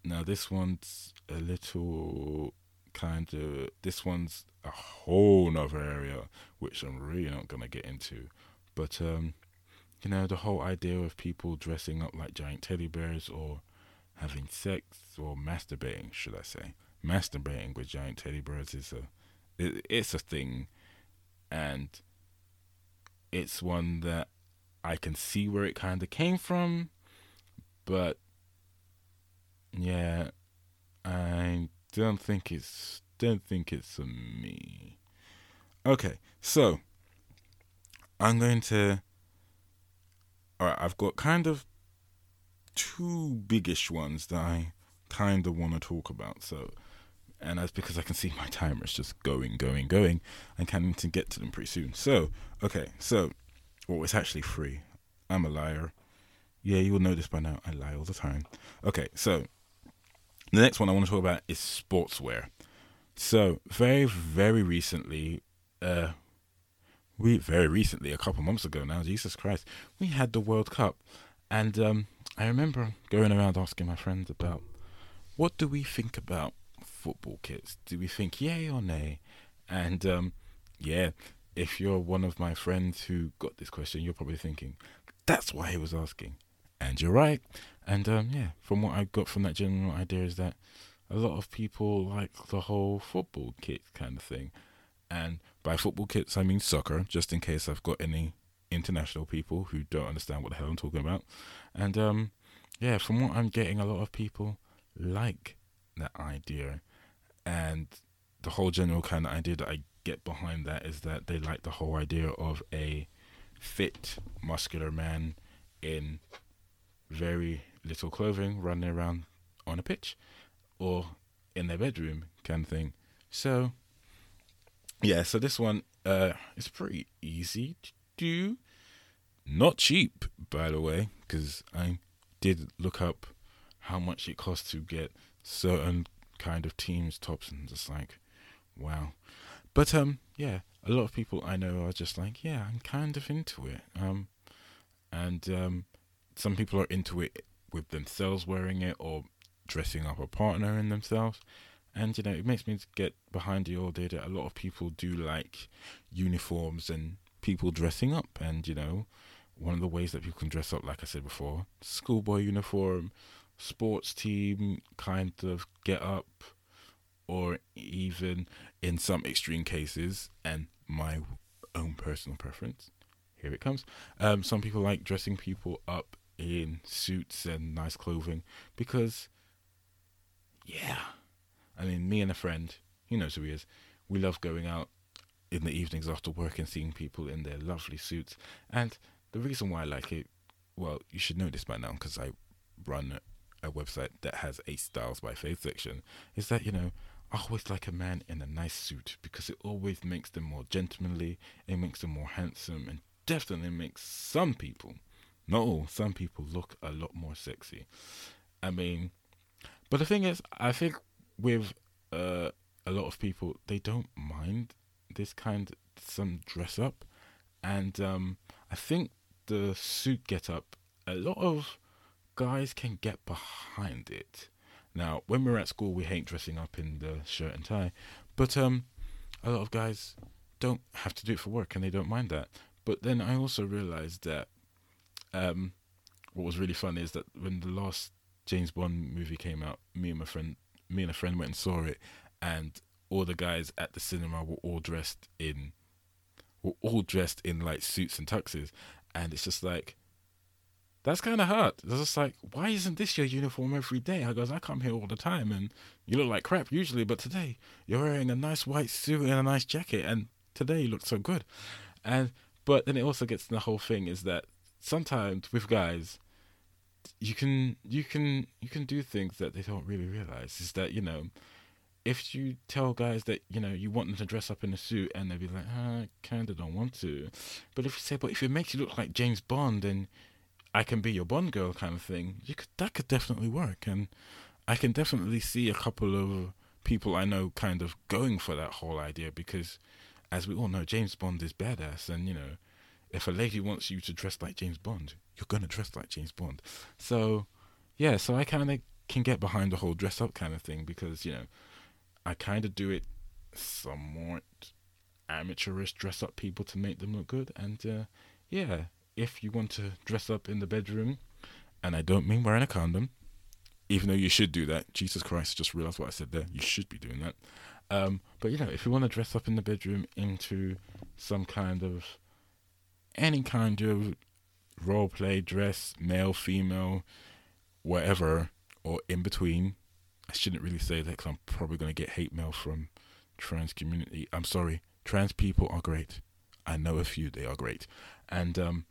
now this one's a little kind of this one's a whole nother area which I'm really not gonna get into. But um, you know, the whole idea of people dressing up like giant teddy bears or having sex or masturbating, should I say. Masturbating with giant teddy bears is a it, it's a thing and it's one that I can see where it kind of came from, but yeah, I don't think it's don't think it's a me. Okay, so I'm going to. Alright, I've got kind of two biggish ones that I kind of want to talk about. So, and that's because I can see my timer is just going, going, going. and can need to get to them pretty soon. So, okay, so, well, it's actually free. I'm a liar. Yeah, you will know this by now. I lie all the time. Okay, so the next one I want to talk about is sportswear. So very very recently, uh, we very recently a couple months ago now, Jesus Christ, we had the World Cup, and um, I remember going around asking my friends about what do we think about football kits? Do we think yay or nay? And um, yeah, if you're one of my friends who got this question, you're probably thinking that's why he was asking, and you're right. And um, yeah, from what I got from that general idea is that a lot of people like the whole football kit kind of thing. And by football kits, I mean soccer, just in case I've got any international people who don't understand what the hell I'm talking about. And um, yeah, from what I'm getting, a lot of people like that idea. And the whole general kind of idea that I get behind that is that they like the whole idea of a fit, muscular man in very little clothing running around on a pitch or in their bedroom kind of thing. So yeah, so this one uh is pretty easy to do. Not cheap, by the way, because I did look up how much it costs to get certain kind of teams tops and just like, wow. But um, yeah, a lot of people I know are just like, yeah, I'm kind of into it. Um, and um, some people are into it with themselves wearing it or dressing up a partner in themselves. And you know, it makes me get behind the idea that a lot of people do like uniforms and people dressing up. And you know, one of the ways that people can dress up, like I said before, schoolboy uniform, sports team kind of get up, or even in some extreme cases, and my own personal preference, here it comes. Um, some people like dressing people up in suits and nice clothing because, yeah, I mean, me and a friend, he knows who he is, we love going out in the evenings after work and seeing people in their lovely suits. And the reason why I like it, well, you should know this by now because I run a website that has a styles by Fabes section, is that, you know, I always like a man in a nice suit because it always makes them more gentlemanly, it makes them more handsome, and definitely makes some people, not all, some people look a lot more sexy. I mean, but the thing is, I think with uh, a lot of people, they don't mind this kind some dress up, and um, I think the suit get up. A lot of guys can get behind it. Now, when we're at school, we hate dressing up in the shirt and tie, but um, a lot of guys don't have to do it for work and they don't mind that. But then I also realized that um, what was really fun is that when the last James Bond movie came out, me and my friend, me and a friend went and saw it, and all the guys at the cinema were all dressed in, were all dressed in like suits and tuxes, and it's just like, that's kind of hurt. It's just like, why isn't this your uniform every day? I goes, I come here all the time, and you look like crap usually, but today you're wearing a nice white suit and a nice jacket, and today you look so good, and but then it also gets the whole thing is that sometimes with guys, you can you can you can do things that they don't really realize. Is that you know, if you tell guys that you know you want them to dress up in a suit and they'll be like, oh, I kind of don't want to, but if you say, but if it makes you look like James Bond and I can be your Bond girl kind of thing, you could that could definitely work, and I can definitely see a couple of people I know kind of going for that whole idea because as we all know, James Bond is badass, and you know, if a lady wants you to dress like James Bond, you're gonna dress like James Bond. So, yeah, so I kind of can get behind the whole dress up kind of thing because you know, I kind of do it somewhat amateurish, dress up people to make them look good, and uh, yeah, if you want to dress up in the bedroom, and I don't mean wearing a condom, even though you should do that. Jesus Christ, just realized what I said there. You should be doing that. Um, but you know, if you want to dress up in the bedroom into some kind of any kind of role play dress, male, female, whatever, or in between. I shouldn't really say that because I'm probably going to get hate mail from trans community. I'm sorry, trans people are great. I know a few; they are great, and um,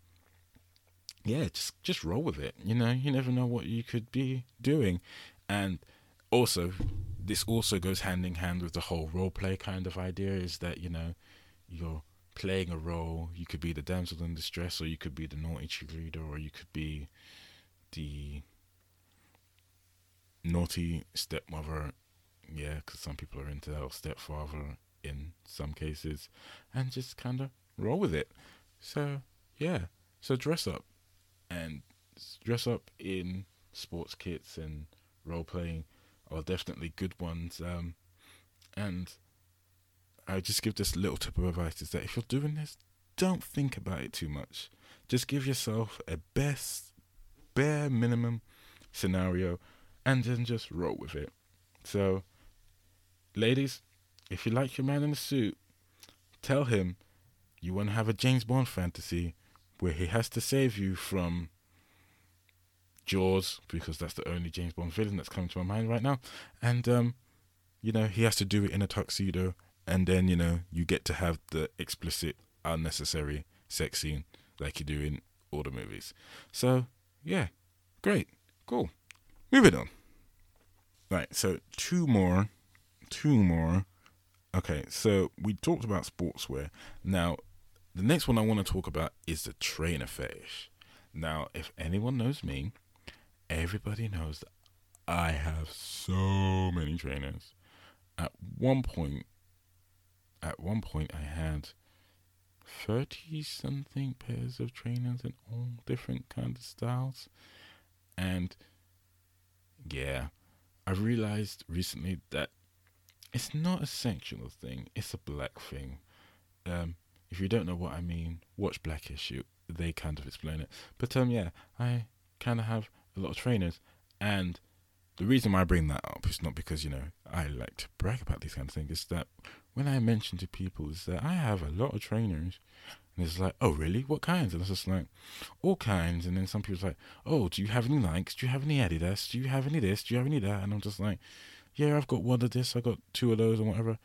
yeah, just just roll with it. You know, you never know what you could be doing, and also this also goes hand in hand with the whole role play kind of idea is that you know you're playing a role. You could be the damsel in distress or you could be the naughty cheerleader or you could be the naughty stepmother. Yeah because some people are into that or stepfather in some cases. And just kind of roll with it. So yeah. So dress up and dress up in sports kits and role playing are definitely good ones. Um, and I just give this little tip of advice is that if you're doing this, don't think about it too much. Just give yourself a best, bare minimum scenario and then just roll with it. So, ladies, if you like your man in a suit, tell him you want to have a James Bond fantasy where he has to save you from Jaws because that's the only James Bond villain that's coming to my mind right now. And um, you know, he has to do it in a tuxedo, and then you know you get to have the explicit, unnecessary sex scene like you do in all the movies. So yeah, great, cool. Moving on. Right, so two more, two more. Okay, so we talked about sportswear. Now, the next one I want to talk about is the trainer fetish. Now, if anyone knows me, everybody knows that I have so many trainers. At one point, at one point, I had thirty something pairs of trainers in all different kinds of styles, and yeah, I've realized recently that it's not a sectional thing; it's a black thing. Um, if you don't know what I mean, watch Blackish. You, they kind of explain it. But um, yeah, I kind of have a lot of trainers, and the reason why I bring that up is not because you know I like to brag about these kind of things. Is that when I mention to people is that I have a lot of trainers, and it's like, oh really? What kinds? And it's just like, all kinds. And then some people's like, oh, do you have any Nikes? Do you have any Adidas? Do you have any this? Do you have any that? And I'm just like, yeah, I've got one of this. I got two of those and whatever.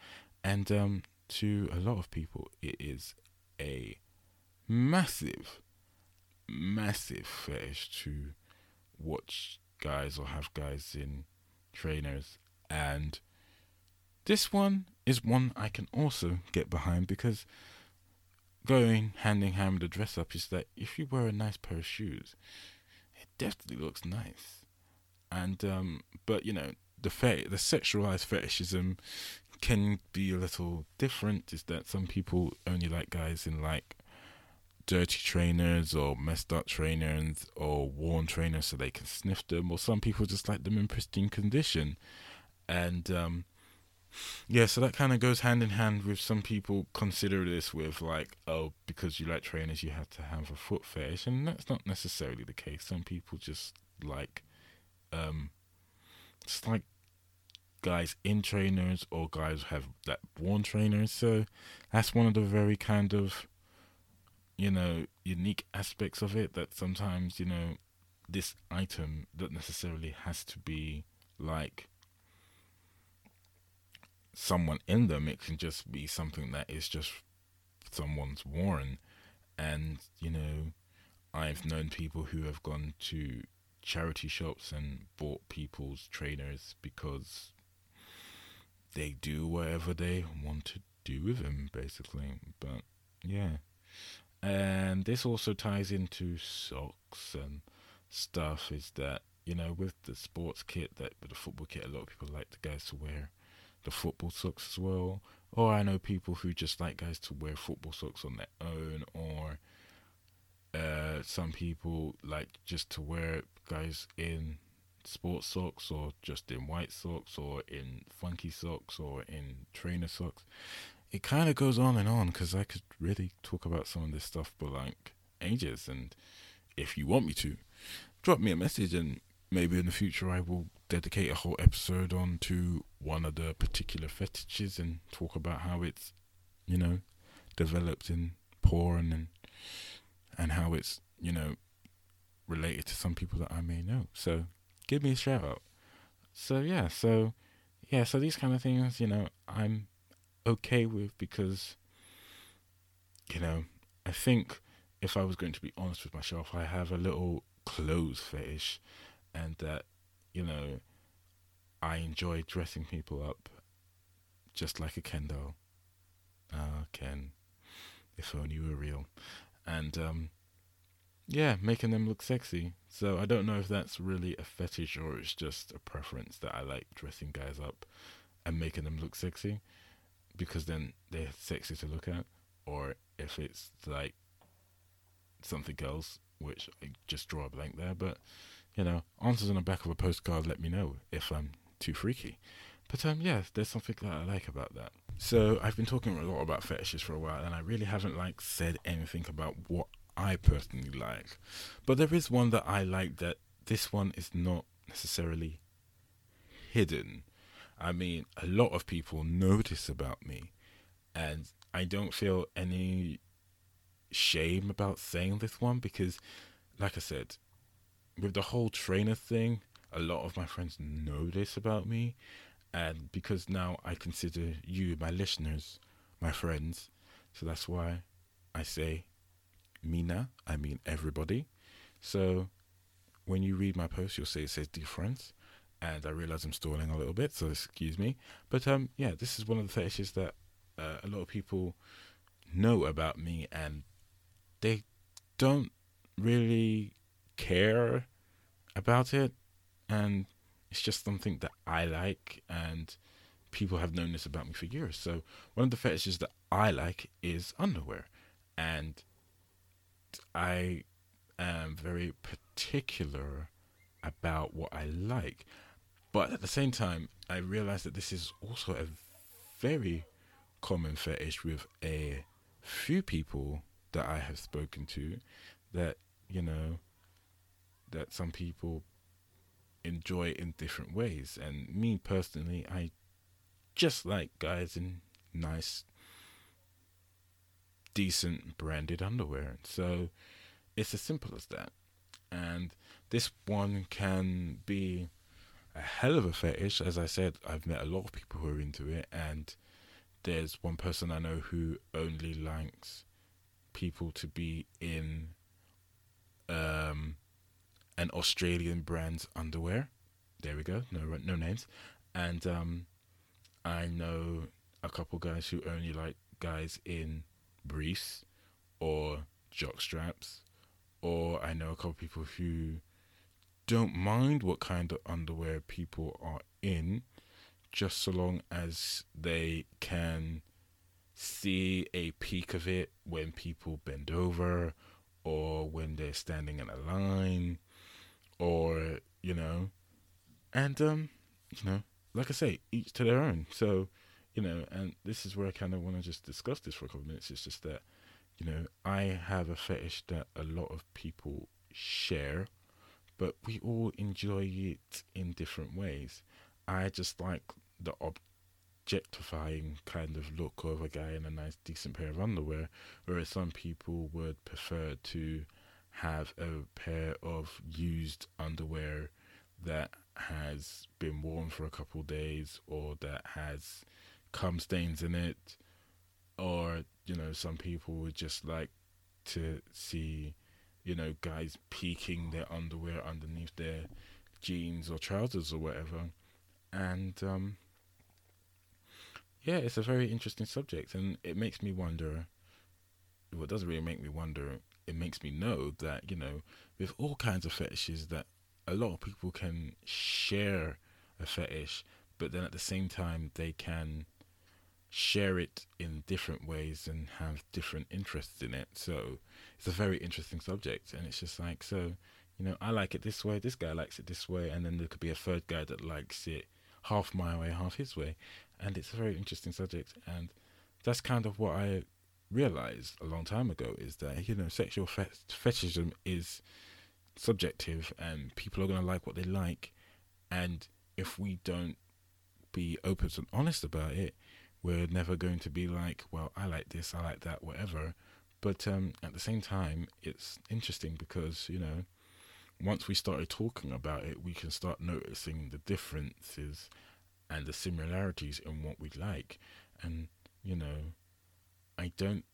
And um, to a lot of people, it is a massive, massive fetish to watch guys or have guys in trainers. And this one is one I can also get behind because going hand in hand with the dress up is that if you wear a nice pair of shoes, it definitely looks nice. And um, but you know the fe- the sexualized fetishism can be a little different. Is that some people only like guys in like dirty trainers or messed up trainers or worn trainers so they can sniff them, or some people just like them in pristine condition. And um, yeah, so that kind of goes hand in hand with some people consider this with like, oh, because you like trainers, you have to have a foot fetish, and that's not necessarily the case. Some people just like, um, just like guys in trainers or guys have that worn trainers. So that's one of the very kind of you know, unique aspects of it that sometimes, you know, this item that necessarily has to be like someone in them. It can just be something that is just someone's worn. And, you know, I've known people who have gone to charity shops and bought people's trainers because they do whatever they want to do with them, basically. But yeah. And this also ties into socks and stuff. Is that you know with the sports kit that with the football kit, a lot of people like the guys to wear the football socks as well. Or I know people who just like guys to wear football socks on their own, or uh, some people like just to wear guys in sports socks, or just in white socks, or in funky socks, or in trainer socks it kind of goes on and on because I could really talk about some of this stuff for like ages. And if you want me to, drop me a message, and maybe in the future I will dedicate a whole episode on to one of the particular fetishes and talk about how it's, you know, developed in porn and and how it's, you know, related to some people that I may know. So give me a shout out. So yeah, so yeah, so these kind of things, you know, I'm okay with because, you know, I think if I was going to be honest with myself, I have a little clothes fetish, and that, you know, I enjoy dressing people up just like a Ken doll. Ah, Ken, if only you were real. And, um, yeah, making them look sexy. So I don't know if that's really a fetish or it's just a preference that I like dressing guys up and making them look sexy because then they're sexy to look at, or if it's like something else, which I just draw a blank there. But you know, answers on the back of a postcard let me know if I'm too freaky. But um, yeah, there's something that I like about that. So I've been talking a lot about fetishes for a while, and I really haven't like said anything about what I personally like. But there is one that I like that this one is not necessarily hidden. I mean, a lot of people notice about me, and I don't feel any shame about saying this one because, like I said, with the whole trainer thing, a lot of my friends know this about me, and because now I consider you, my listeners, my friends, so that's why I say Mina, I mean everybody. So when you read my post, you'll see it says friends and I realize I'm stalling a little bit, so excuse me. But um, yeah, this is one of the fetishes that uh, a lot of people know about me, and they don't really care about it. And It's just something that I like, and people have known this about me for years. So one of the fetishes that I like is underwear, and I am very particular about what I like. But at the same time, I realize that this is also a very common fetish with a few people that I have spoken to that, you know, that some people enjoy in different ways. And me personally, I just like guys in nice, decent branded underwear. So it's as simple as that. And this one can be a hell of a fetish. As I said, I've met a lot of people who are into it, and there's one person I know who only likes people to be in um, an Australian brand's underwear. There we go. No, no names. And um, I know a couple guys who only like guys in briefs or jock straps, or I know a couple people who don't mind what kind of underwear people are in, just so long as they can see a peek of it when people bend over or when they're standing in a line or you know and um you know like i say each to their own. So you know and this is where i kind of want to just discuss this for a couple of minutes it's just that you know i have a fetish that a lot of people share but we all enjoy it in different ways. I just like the objectifying kind of look of a guy in a nice, decent pair of underwear, whereas some people would prefer to have a pair of used underwear that has been worn for a couple days or that has cum stains in it, or you know, some people would just like to see, you know, guys peeking their underwear underneath their jeans or trousers or whatever, and um, yeah, it's a very interesting subject, and it makes me wonder. Well, it doesn't really make me wonder. It makes me know that you know, with all kinds of fetishes, that a lot of people can share a fetish, but then at the same time they can share it in different ways and have different interests in it. So it's a very interesting subject, and it's just like so. You know, I like it this way. This guy likes it this way, and then there could be a third guy that likes it half my way, half his way, and it's a very interesting subject. And that's kind of what I realized a long time ago is that you know sexual fet- fetishism is subjective, and people are going to like what they like, and if we don't be open and honest about it, we're never going to be like, well, I like this, I like that, whatever. But um, at the same time, it's interesting because you know once we started talking about it, we can start noticing the differences and the similarities in what we like. And, you know, I don't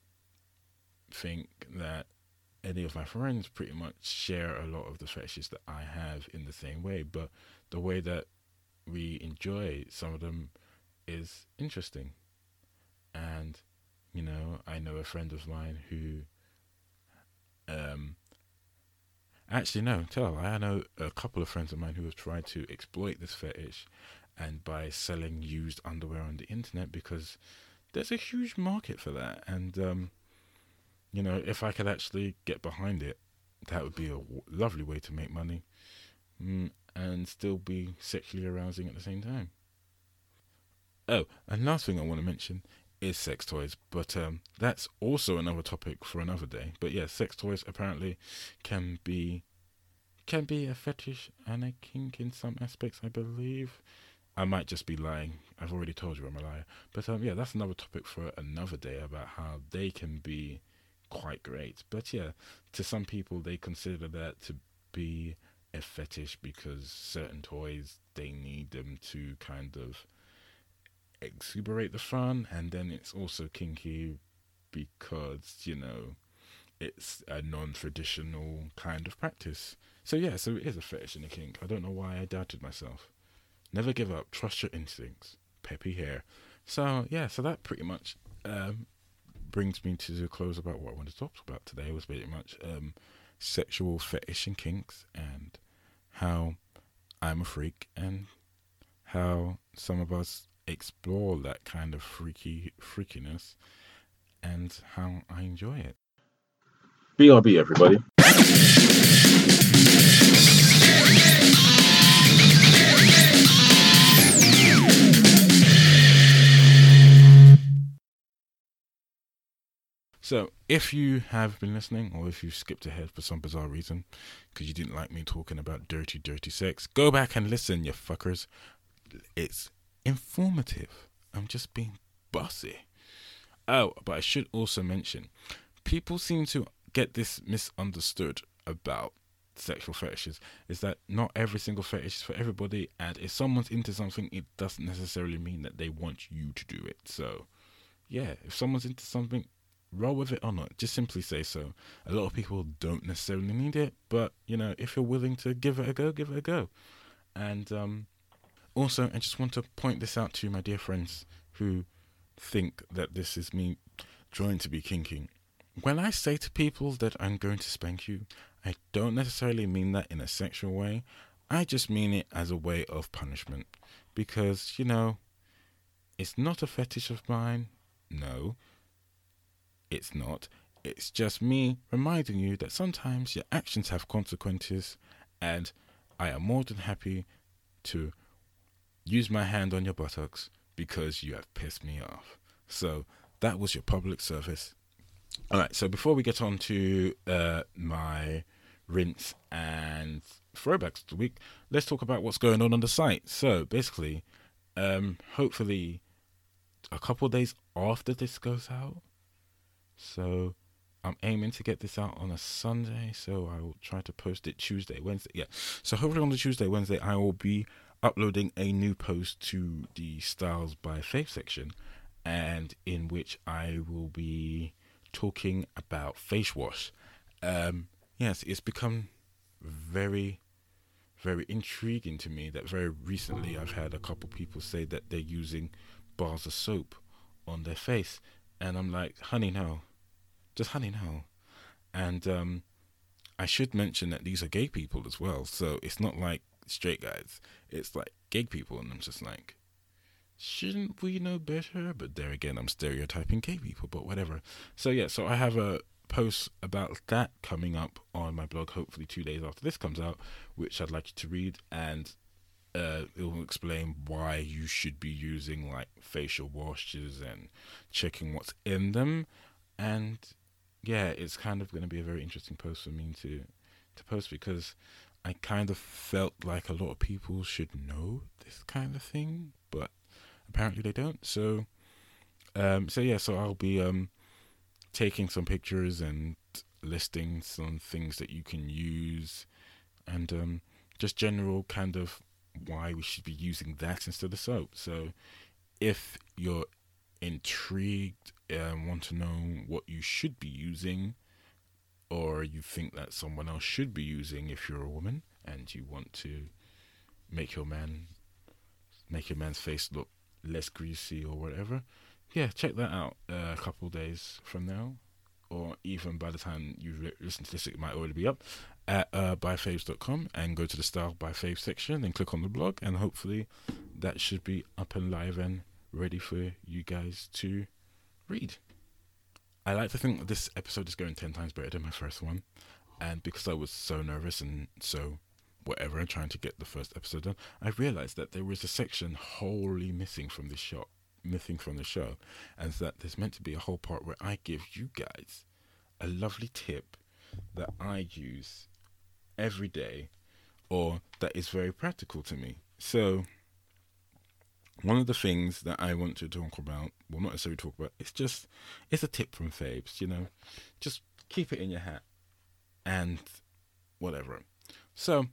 think that any of my friends pretty much share a lot of the fetishes that I have in the same way, but the way that we enjoy some of them is interesting. And, you know, I know a friend of mine who um, Actually, no, tell. a lie. I know a couple of friends of mine who have tried to exploit this fetish and by selling used underwear on the internet because there's a huge market for that. And, um, you know, if I could actually get behind it, that would be a w- lovely way to make money mm, and still be sexually arousing at the same time. Oh, and last thing I want to mention is sex toys, but um, that's also another topic for another day. But yeah, sex toys apparently can be can be a fetish and a kink in some aspects, I believe. I might just be lying. I've already told you I'm a liar. But um, yeah, that's another topic for another day about how they can be quite great. But yeah, to some people, they consider that to be a fetish because certain toys they need them to kind of exuberate the fun, and then it's also kinky because you know it's a non-traditional kind of practice. So yeah, so it is a fetish and a kink. I don't know why I doubted myself. Never give up. Trust your instincts. Peppy hair. So yeah, so that pretty much um, brings me to the close about what I wanted to talk about today. Was pretty much um, sexual fetish and kinks and how I'm a freak and how some of us explore that kind of freaky freakiness and how I enjoy it. BRB, everybody. So, if you have been listening, or if you skipped ahead for some bizarre reason, because you didn't like me talking about dirty, dirty sex, go back and listen, you fuckers. It's informative. I'm just being bossy. Oh, but I should also mention people seem to get this misunderstood about sexual fetishes is that not every single fetish is for everybody and if someone's into something it doesn't necessarily mean that they want you to do it so yeah if someone's into something roll with it or not. Just simply say so. A lot of people don't necessarily need it, but you know, if you're willing to give it a go, give it a go. And um, also, I just want to point this out to my dear friends who think that this is me trying to be kinking. When I say to people that I'm going to spank you, I don't necessarily mean that in a sexual way. I just mean it as a way of punishment. Because, you know, it's not a fetish of mine. No it's not. It's just me reminding you that sometimes your actions have consequences, and I am more than happy to use my hand on your buttocks because you have pissed me off. So that was your public service. All right, so before we get on to uh, my rinse and throwbacks of the week, let's talk about what's going on on the site. So basically, um, hopefully, a couple days after this goes out, so I'm aiming to get this out on a Sunday, so I will try to post it Tuesday, Wednesday. Yeah. So hopefully on the Tuesday, Wednesday, I will be uploading a new post to the Styles by Faith section, and in which I will be talking about face wash. Um, yes, it's become very, very intriguing to me that very recently I've had a couple people say that they're using bars of soap on their face, and I'm like, honey, no. Just honey, no. And um, I should mention that these are gay people as well. So it's not like straight guys. It's like gay people. And I'm just like, shouldn't we know better? But there again, I'm stereotyping gay people, but whatever. So yeah, so I have a post about that coming up on my blog, hopefully two days after this comes out, which I'd like you to read. And uh, it will explain why you should be using like facial washes and checking what's in them. And yeah, it's kind of going to be a very interesting post for me to to post because I kind of felt like a lot of people should know this kind of thing, but apparently they don't. So, um, so yeah, so I'll be um taking some pictures and listing some things that you can use, and um, just general kind of why we should be using that instead of soap. So if you're intrigued and want to know what you should be using, or you think that someone else should be using if you're a woman and you want to make your man make your man's face look less greasy or whatever, yeah, check that out uh, a couple days from now, or even by the time you listen to this, it might already be up at uh, byfabes.com and go to the Style by Fabes section and click on the blog, and hopefully that should be up and live and ready for you guys to read. I like to think this episode is going 10 times better than my first one, and because I was so nervous and so whatever, trying to get the first episode done, I realized that there was a section wholly missing from this show, missing from the show, and that there's meant to be a whole part where I give you guys a lovely tip that I use every day or that is very practical to me. So, one of the things that I want to talk about, well, not necessarily talk about, it's just, it's a tip from Fabes, you know, just keep it in your hat and whatever. So,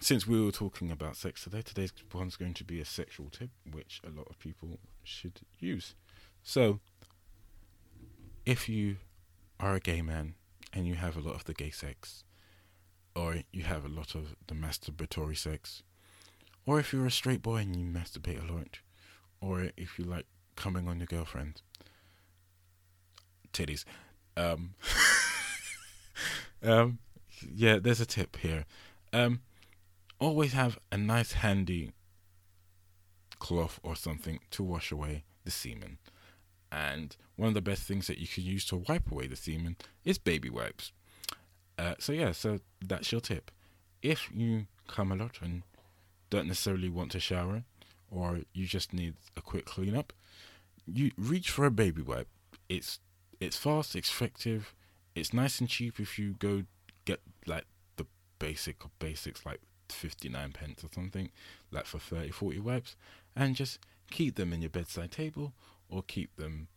since we were talking about sex today, today's one's going to be a sexual tip, which a lot of people should use. So, if you are a gay man and you have a lot of the gay sex, or you have a lot of the masturbatory sex, or if you're a straight boy and you masturbate a lot, or if you like coming on your girlfriend, titties. Um, <laughs> um, yeah, there's a tip here. Um, always have a nice handy cloth or something to wash away the semen. And one of the best things that you can use to wipe away the semen is baby wipes. Uh, so yeah, so that's your tip. If you come a lot and don't necessarily want to shower, or you just need a quick cleanup, you reach for a baby wipe. It's it's fast, it's effective, it's nice and cheap if you go get like the basic of basics like 59 pence or something, like for 30, 40 wipes, and just keep them in your bedside table or keep them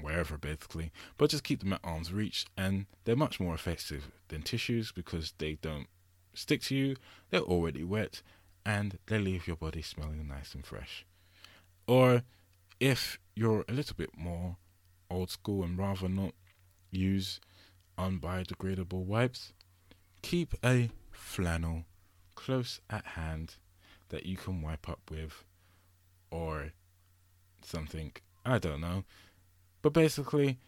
wherever basically, but just keep them at arm's reach and they're much more effective than tissues because they don't stick to you, they're already wet, and they leave your body smelling nice and fresh. Or if you're a little bit more old school and rather not use unbiodegradable wipes, keep a flannel close at hand that you can wipe up with or something. I don't know. But basically,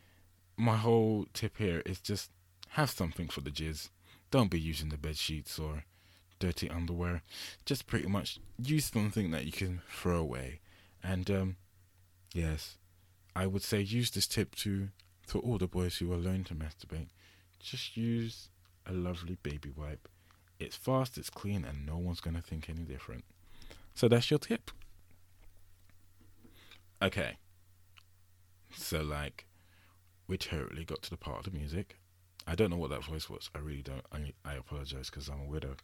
my whole tip here is just have something for the jizz. Don't be using the bed sheets or dirty underwear. Just pretty much use something that you can throw away. And um, yes, I would say use this tip to for all the boys who are learning to masturbate. Just use a lovely baby wipe. It's fast, it's clean, and no one's gonna think any different. So that's your tip. Okay. So like, we totally got to the part of the music. I don't know what that voice was. I really don't. I I apologize because I'm a widow.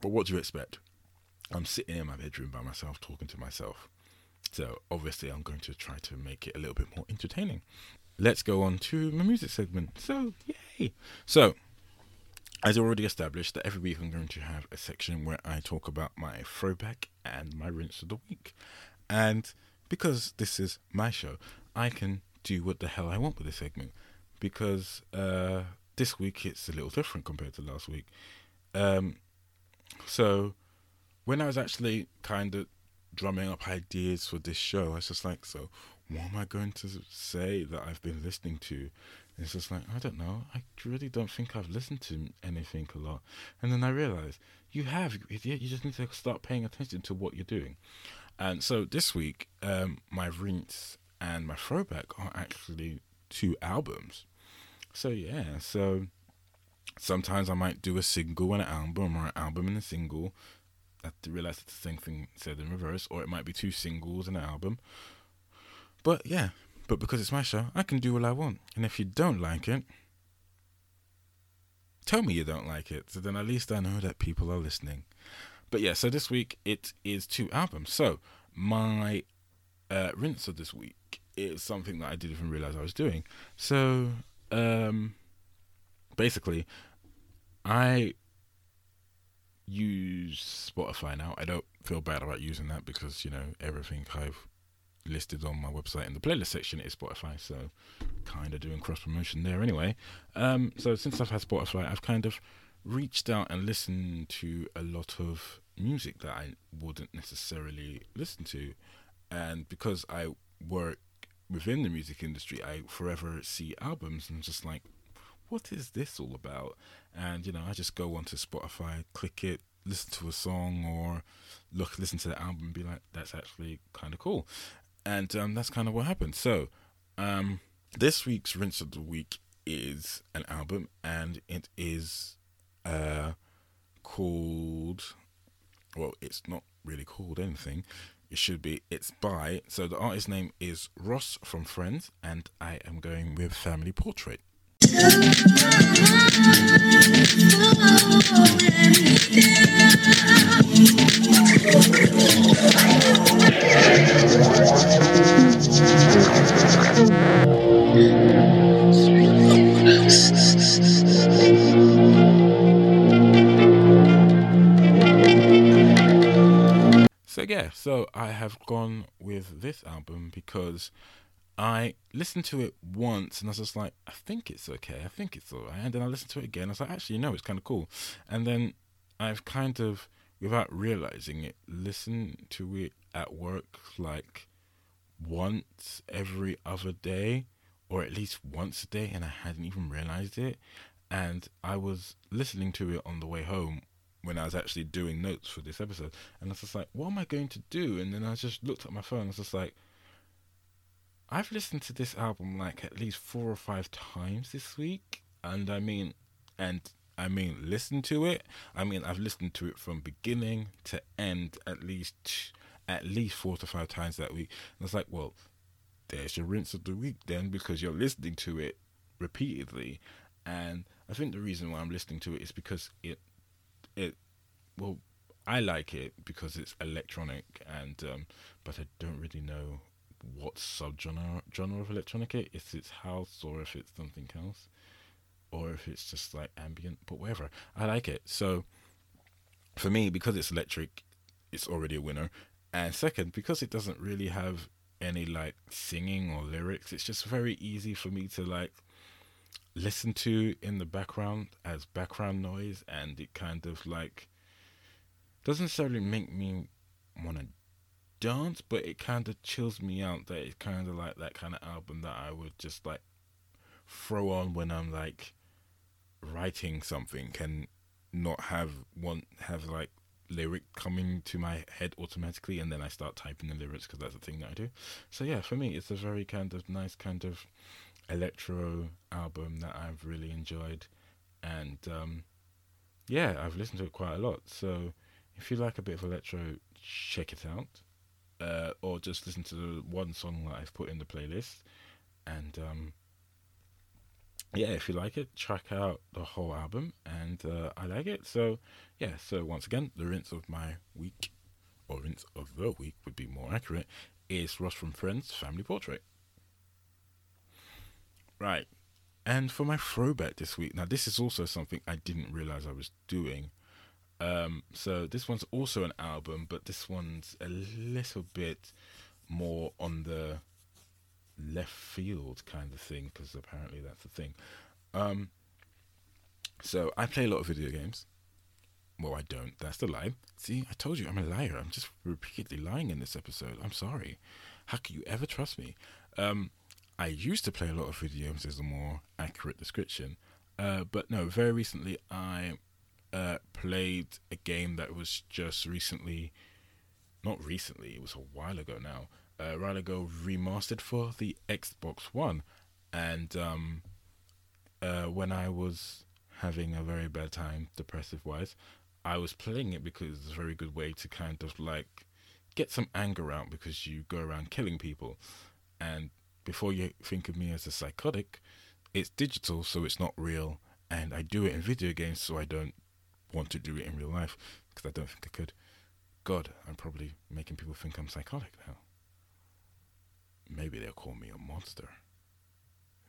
But what do you expect? I'm sitting in my bedroom by myself talking to myself. So obviously I'm going to try to make it a little bit more entertaining. Let's go on to my music segment. So yay! So as already established, that every week I'm going to have a section where I talk about my throwback and my rinse of the week. And because this is my show, I can do what the hell I want with this segment. Because uh, this week it's a little different compared to last week. Um, so when I was actually kind of drumming up ideas for this show, I was just like, so what am I going to say that I've been listening to? And it's just like, I don't know. I really don't think I've listened to anything a lot. And then I realized, you have, you idiot. You just need to start paying attention to what you're doing. And so this week, um, my rinse and my throwback are actually two albums. So yeah, so sometimes I might do a single and an album, or an album and a single. I realize it's the same thing said in reverse, or it might be two singles and an album. But yeah, but because it's my show, I can do what I want. And if you don't like it, tell me you don't like it. So then at least I know that people are listening. But yeah, so this week it is two albums. So my uh, rinse of this week is something that I didn't even realize I was doing. So um, basically, I use Spotify now. I don't feel bad about using that because you know everything I've listed on my website in the playlist section is Spotify, so kind of doing cross promotion there anyway. Um, so since I've had Spotify, I've kind of reached out and listened to a lot of music that I wouldn't necessarily listen to, and because I work within the music industry, I forever see albums and just like, what is this all about? And you know, I just go onto Spotify, click it, listen to a song, or look, listen to the album, and be like, that's actually kind of cool and um, that's kind of what happened. So, um, this week's rinse of the week is an album, and it is uh, called. Well, it's not really called anything. It should be. It's by. So the artist name is Ross from Friends, and I am going with Family Portrait. So yeah, so I have gone with this album because I listened to it once and I was just like, I think it's okay, I think it's alright. And then I listened to it again, I was like, actually, no, it's kind of cool. And then I've kind of, without realizing it, listened to it at work like once every other day, or at least once a day, and I hadn't even realized it. And I was listening to it on the way home when I was actually doing notes for this episode, and I was just like, what am I going to do? And then I just looked at my phone. I was just like, I've listened to this album like at least four or five times this week, and I mean, and I mean, listen to it. I mean, I've listened to it from beginning to end at least at least four to five times that week. And it's like, well, there's your rinse of the week then, because you're listening to it repeatedly. And I think the reason why I'm listening to it is because it, it, well, I like it because it's electronic, and um, but I don't really know what subgenre genre of electronic it is. If it's house or if it's something else or if it's just like ambient, but whatever. I like it. So for me, because it's electric, it's already a winner. And second, because it doesn't really have any like singing or lyrics, it's just very easy for me to like listen to in the background as background noise and it kind of like doesn't necessarily make me want to dance, but it kind of chills me out that it's kind of like that kind of album that I would just like throw on when I'm like writing something can not have one have like lyric coming to my head automatically and then I start typing the lyrics because that's the thing that I do. So yeah, for me it's a very kind of nice kind of electro album that I've really enjoyed and um, yeah, I've listened to it quite a lot. So if you like a bit of electro, check it out. Uh, or just listen to the one song that I've put in the playlist and um, yeah, if you like it, check out the whole album, and uh, I like it. So, yeah. So once again, the rinse of my week, or rinse of the week would be more accurate, is Ross from Friends Family Portrait. Right, and for my throwback this week, now this is also something I didn't realize I was doing. Um, so this one's also an album, but this one's a little bit more on the left field kind of thing because apparently that's the thing. Um, so I play a lot of video games. Well, I don't. That's the lie. See, I told you I'm a liar. I'm just repeatedly lying in this episode. I'm sorry. How can you ever trust me? Um, I used to play a lot of video games as a more accurate description. Uh, but no, very recently I uh, played a game that was just recently, not recently, it was a while ago now, a while ago remastered for the Xbox One, and um, uh, when I was having a very bad time, depressive wise, I was playing it because it's a very good way to kind of like get some anger out because you go around killing people, and before you think of me as a psychotic, it's digital, so it's not real, and I do it in video games, so I don't want to do it in real life because I don't think I could. God, I'm probably making people think I'm psychotic now. Maybe they'll call me a monster.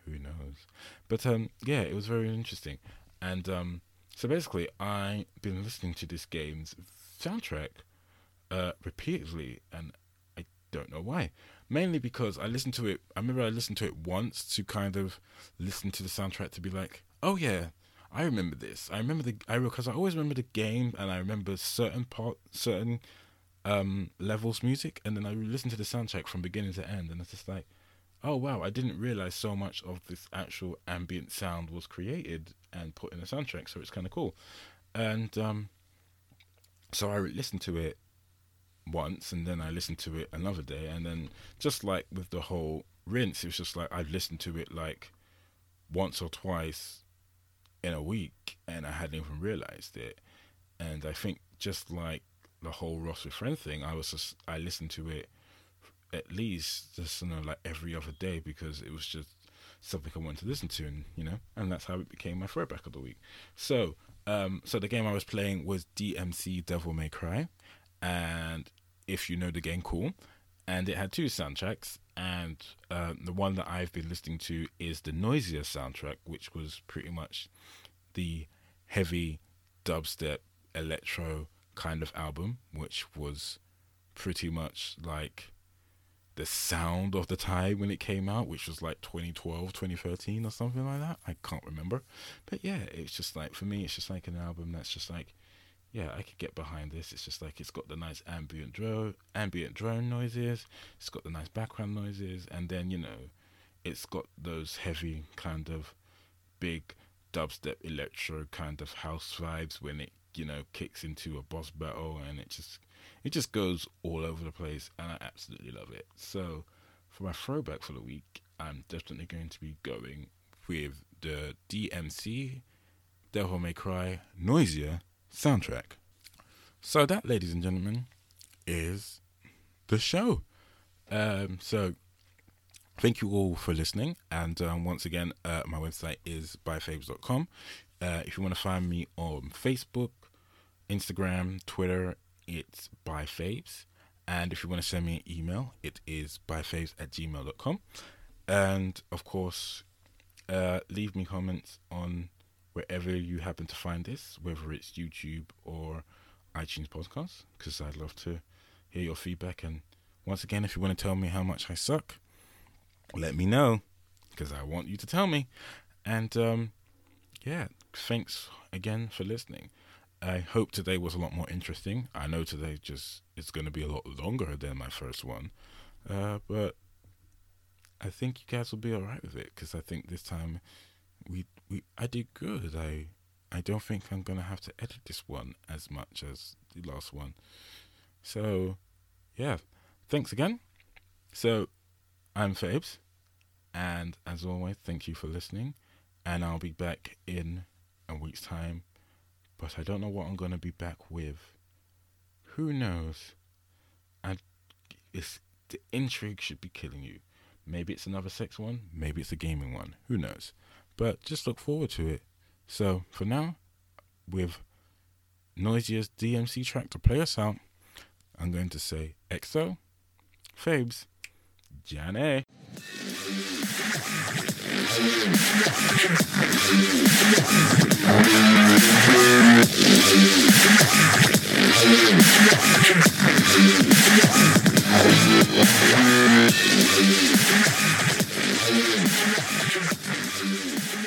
Who knows? But um, yeah, it was very interesting. And um, so basically, I've been listening to this game's soundtrack uh, repeatedly, and I don't know why. Mainly because I listened to it. I remember I listened to it once to kind of listen to the soundtrack to be like, oh yeah, I remember this. I remember the I because I always remember the game, and I remember certain part, certain um, levels music, and then I listened to the soundtrack from beginning to end, and it's just like, oh wow, I didn't realize so much of this actual ambient sound was created and put in the soundtrack. So it's kind of cool, and um, so I listened to it once, and then I listened to it another day, and then just like with the whole rinse, it was just like I've listened to it like once or twice in a week, and I hadn't even realized it. And I think just like the whole Ross with Friend thing, I was just I listened to it at least just you know like every other day because it was just something I wanted to listen to, and you know, and that's how it became my throwback of the week. So, um, so the game I was playing was DMC Devil May Cry, and if you know the game, cool. And it had two soundtracks, and uh, the one that I've been listening to is the Noisia soundtrack, which was pretty much the heavy dubstep electro kind of album, which was pretty much like the sound of the time when it came out, which was like 2012, 2013 or something like that. I can't remember. But yeah, it's just like, for me, it's just like an album that's just like, yeah, I could get behind this. It's just like it's got the nice ambient drone, ambient drone noises. It's got the nice background noises, and then you know, it's got those heavy kind of big dubstep electro kind of house vibes when it you know kicks into a boss battle, and it just it just goes all over the place, and I absolutely love it. So for my throwback for the week, I'm definitely going to be going with the DMC Devil May Cry Noisia soundtrack. So that, ladies and gentlemen, is the show. Um, so thank you all for listening. And um, once again, uh, my website is byfabes.com. Uh, if you want to find me on Facebook, Instagram, Twitter, it's byfabes. And if you want to send me an email, it is byfabes at gmail.com. And of course, uh, leave me comments on wherever you happen to find this, whether it's YouTube or iTunes podcast, because I'd love to hear your feedback. And once again, if you want to tell me how much I suck, let me know, because I want you to tell me. And um, yeah, thanks again for listening. I hope today was a lot more interesting. I know today just it's going to be a lot longer than my first one, uh, but I think you guys will be all right with it because I think this time we we I did good. I I don't think I'm gonna have to edit this one as much as the last one. So yeah, thanks again. So I'm Fabes, and as always, thank you for listening. And I'll be back in a week's time but I don't know what I'm to be back with. Who knows? And it's the intrigue should be killing you. Maybe it's another sex one, maybe it's a gaming one. Who knows? But just look forward to it. So for now, with Noisia's DMC track to play us out, I'm going to say EXO, Fabes. Thank Thank you.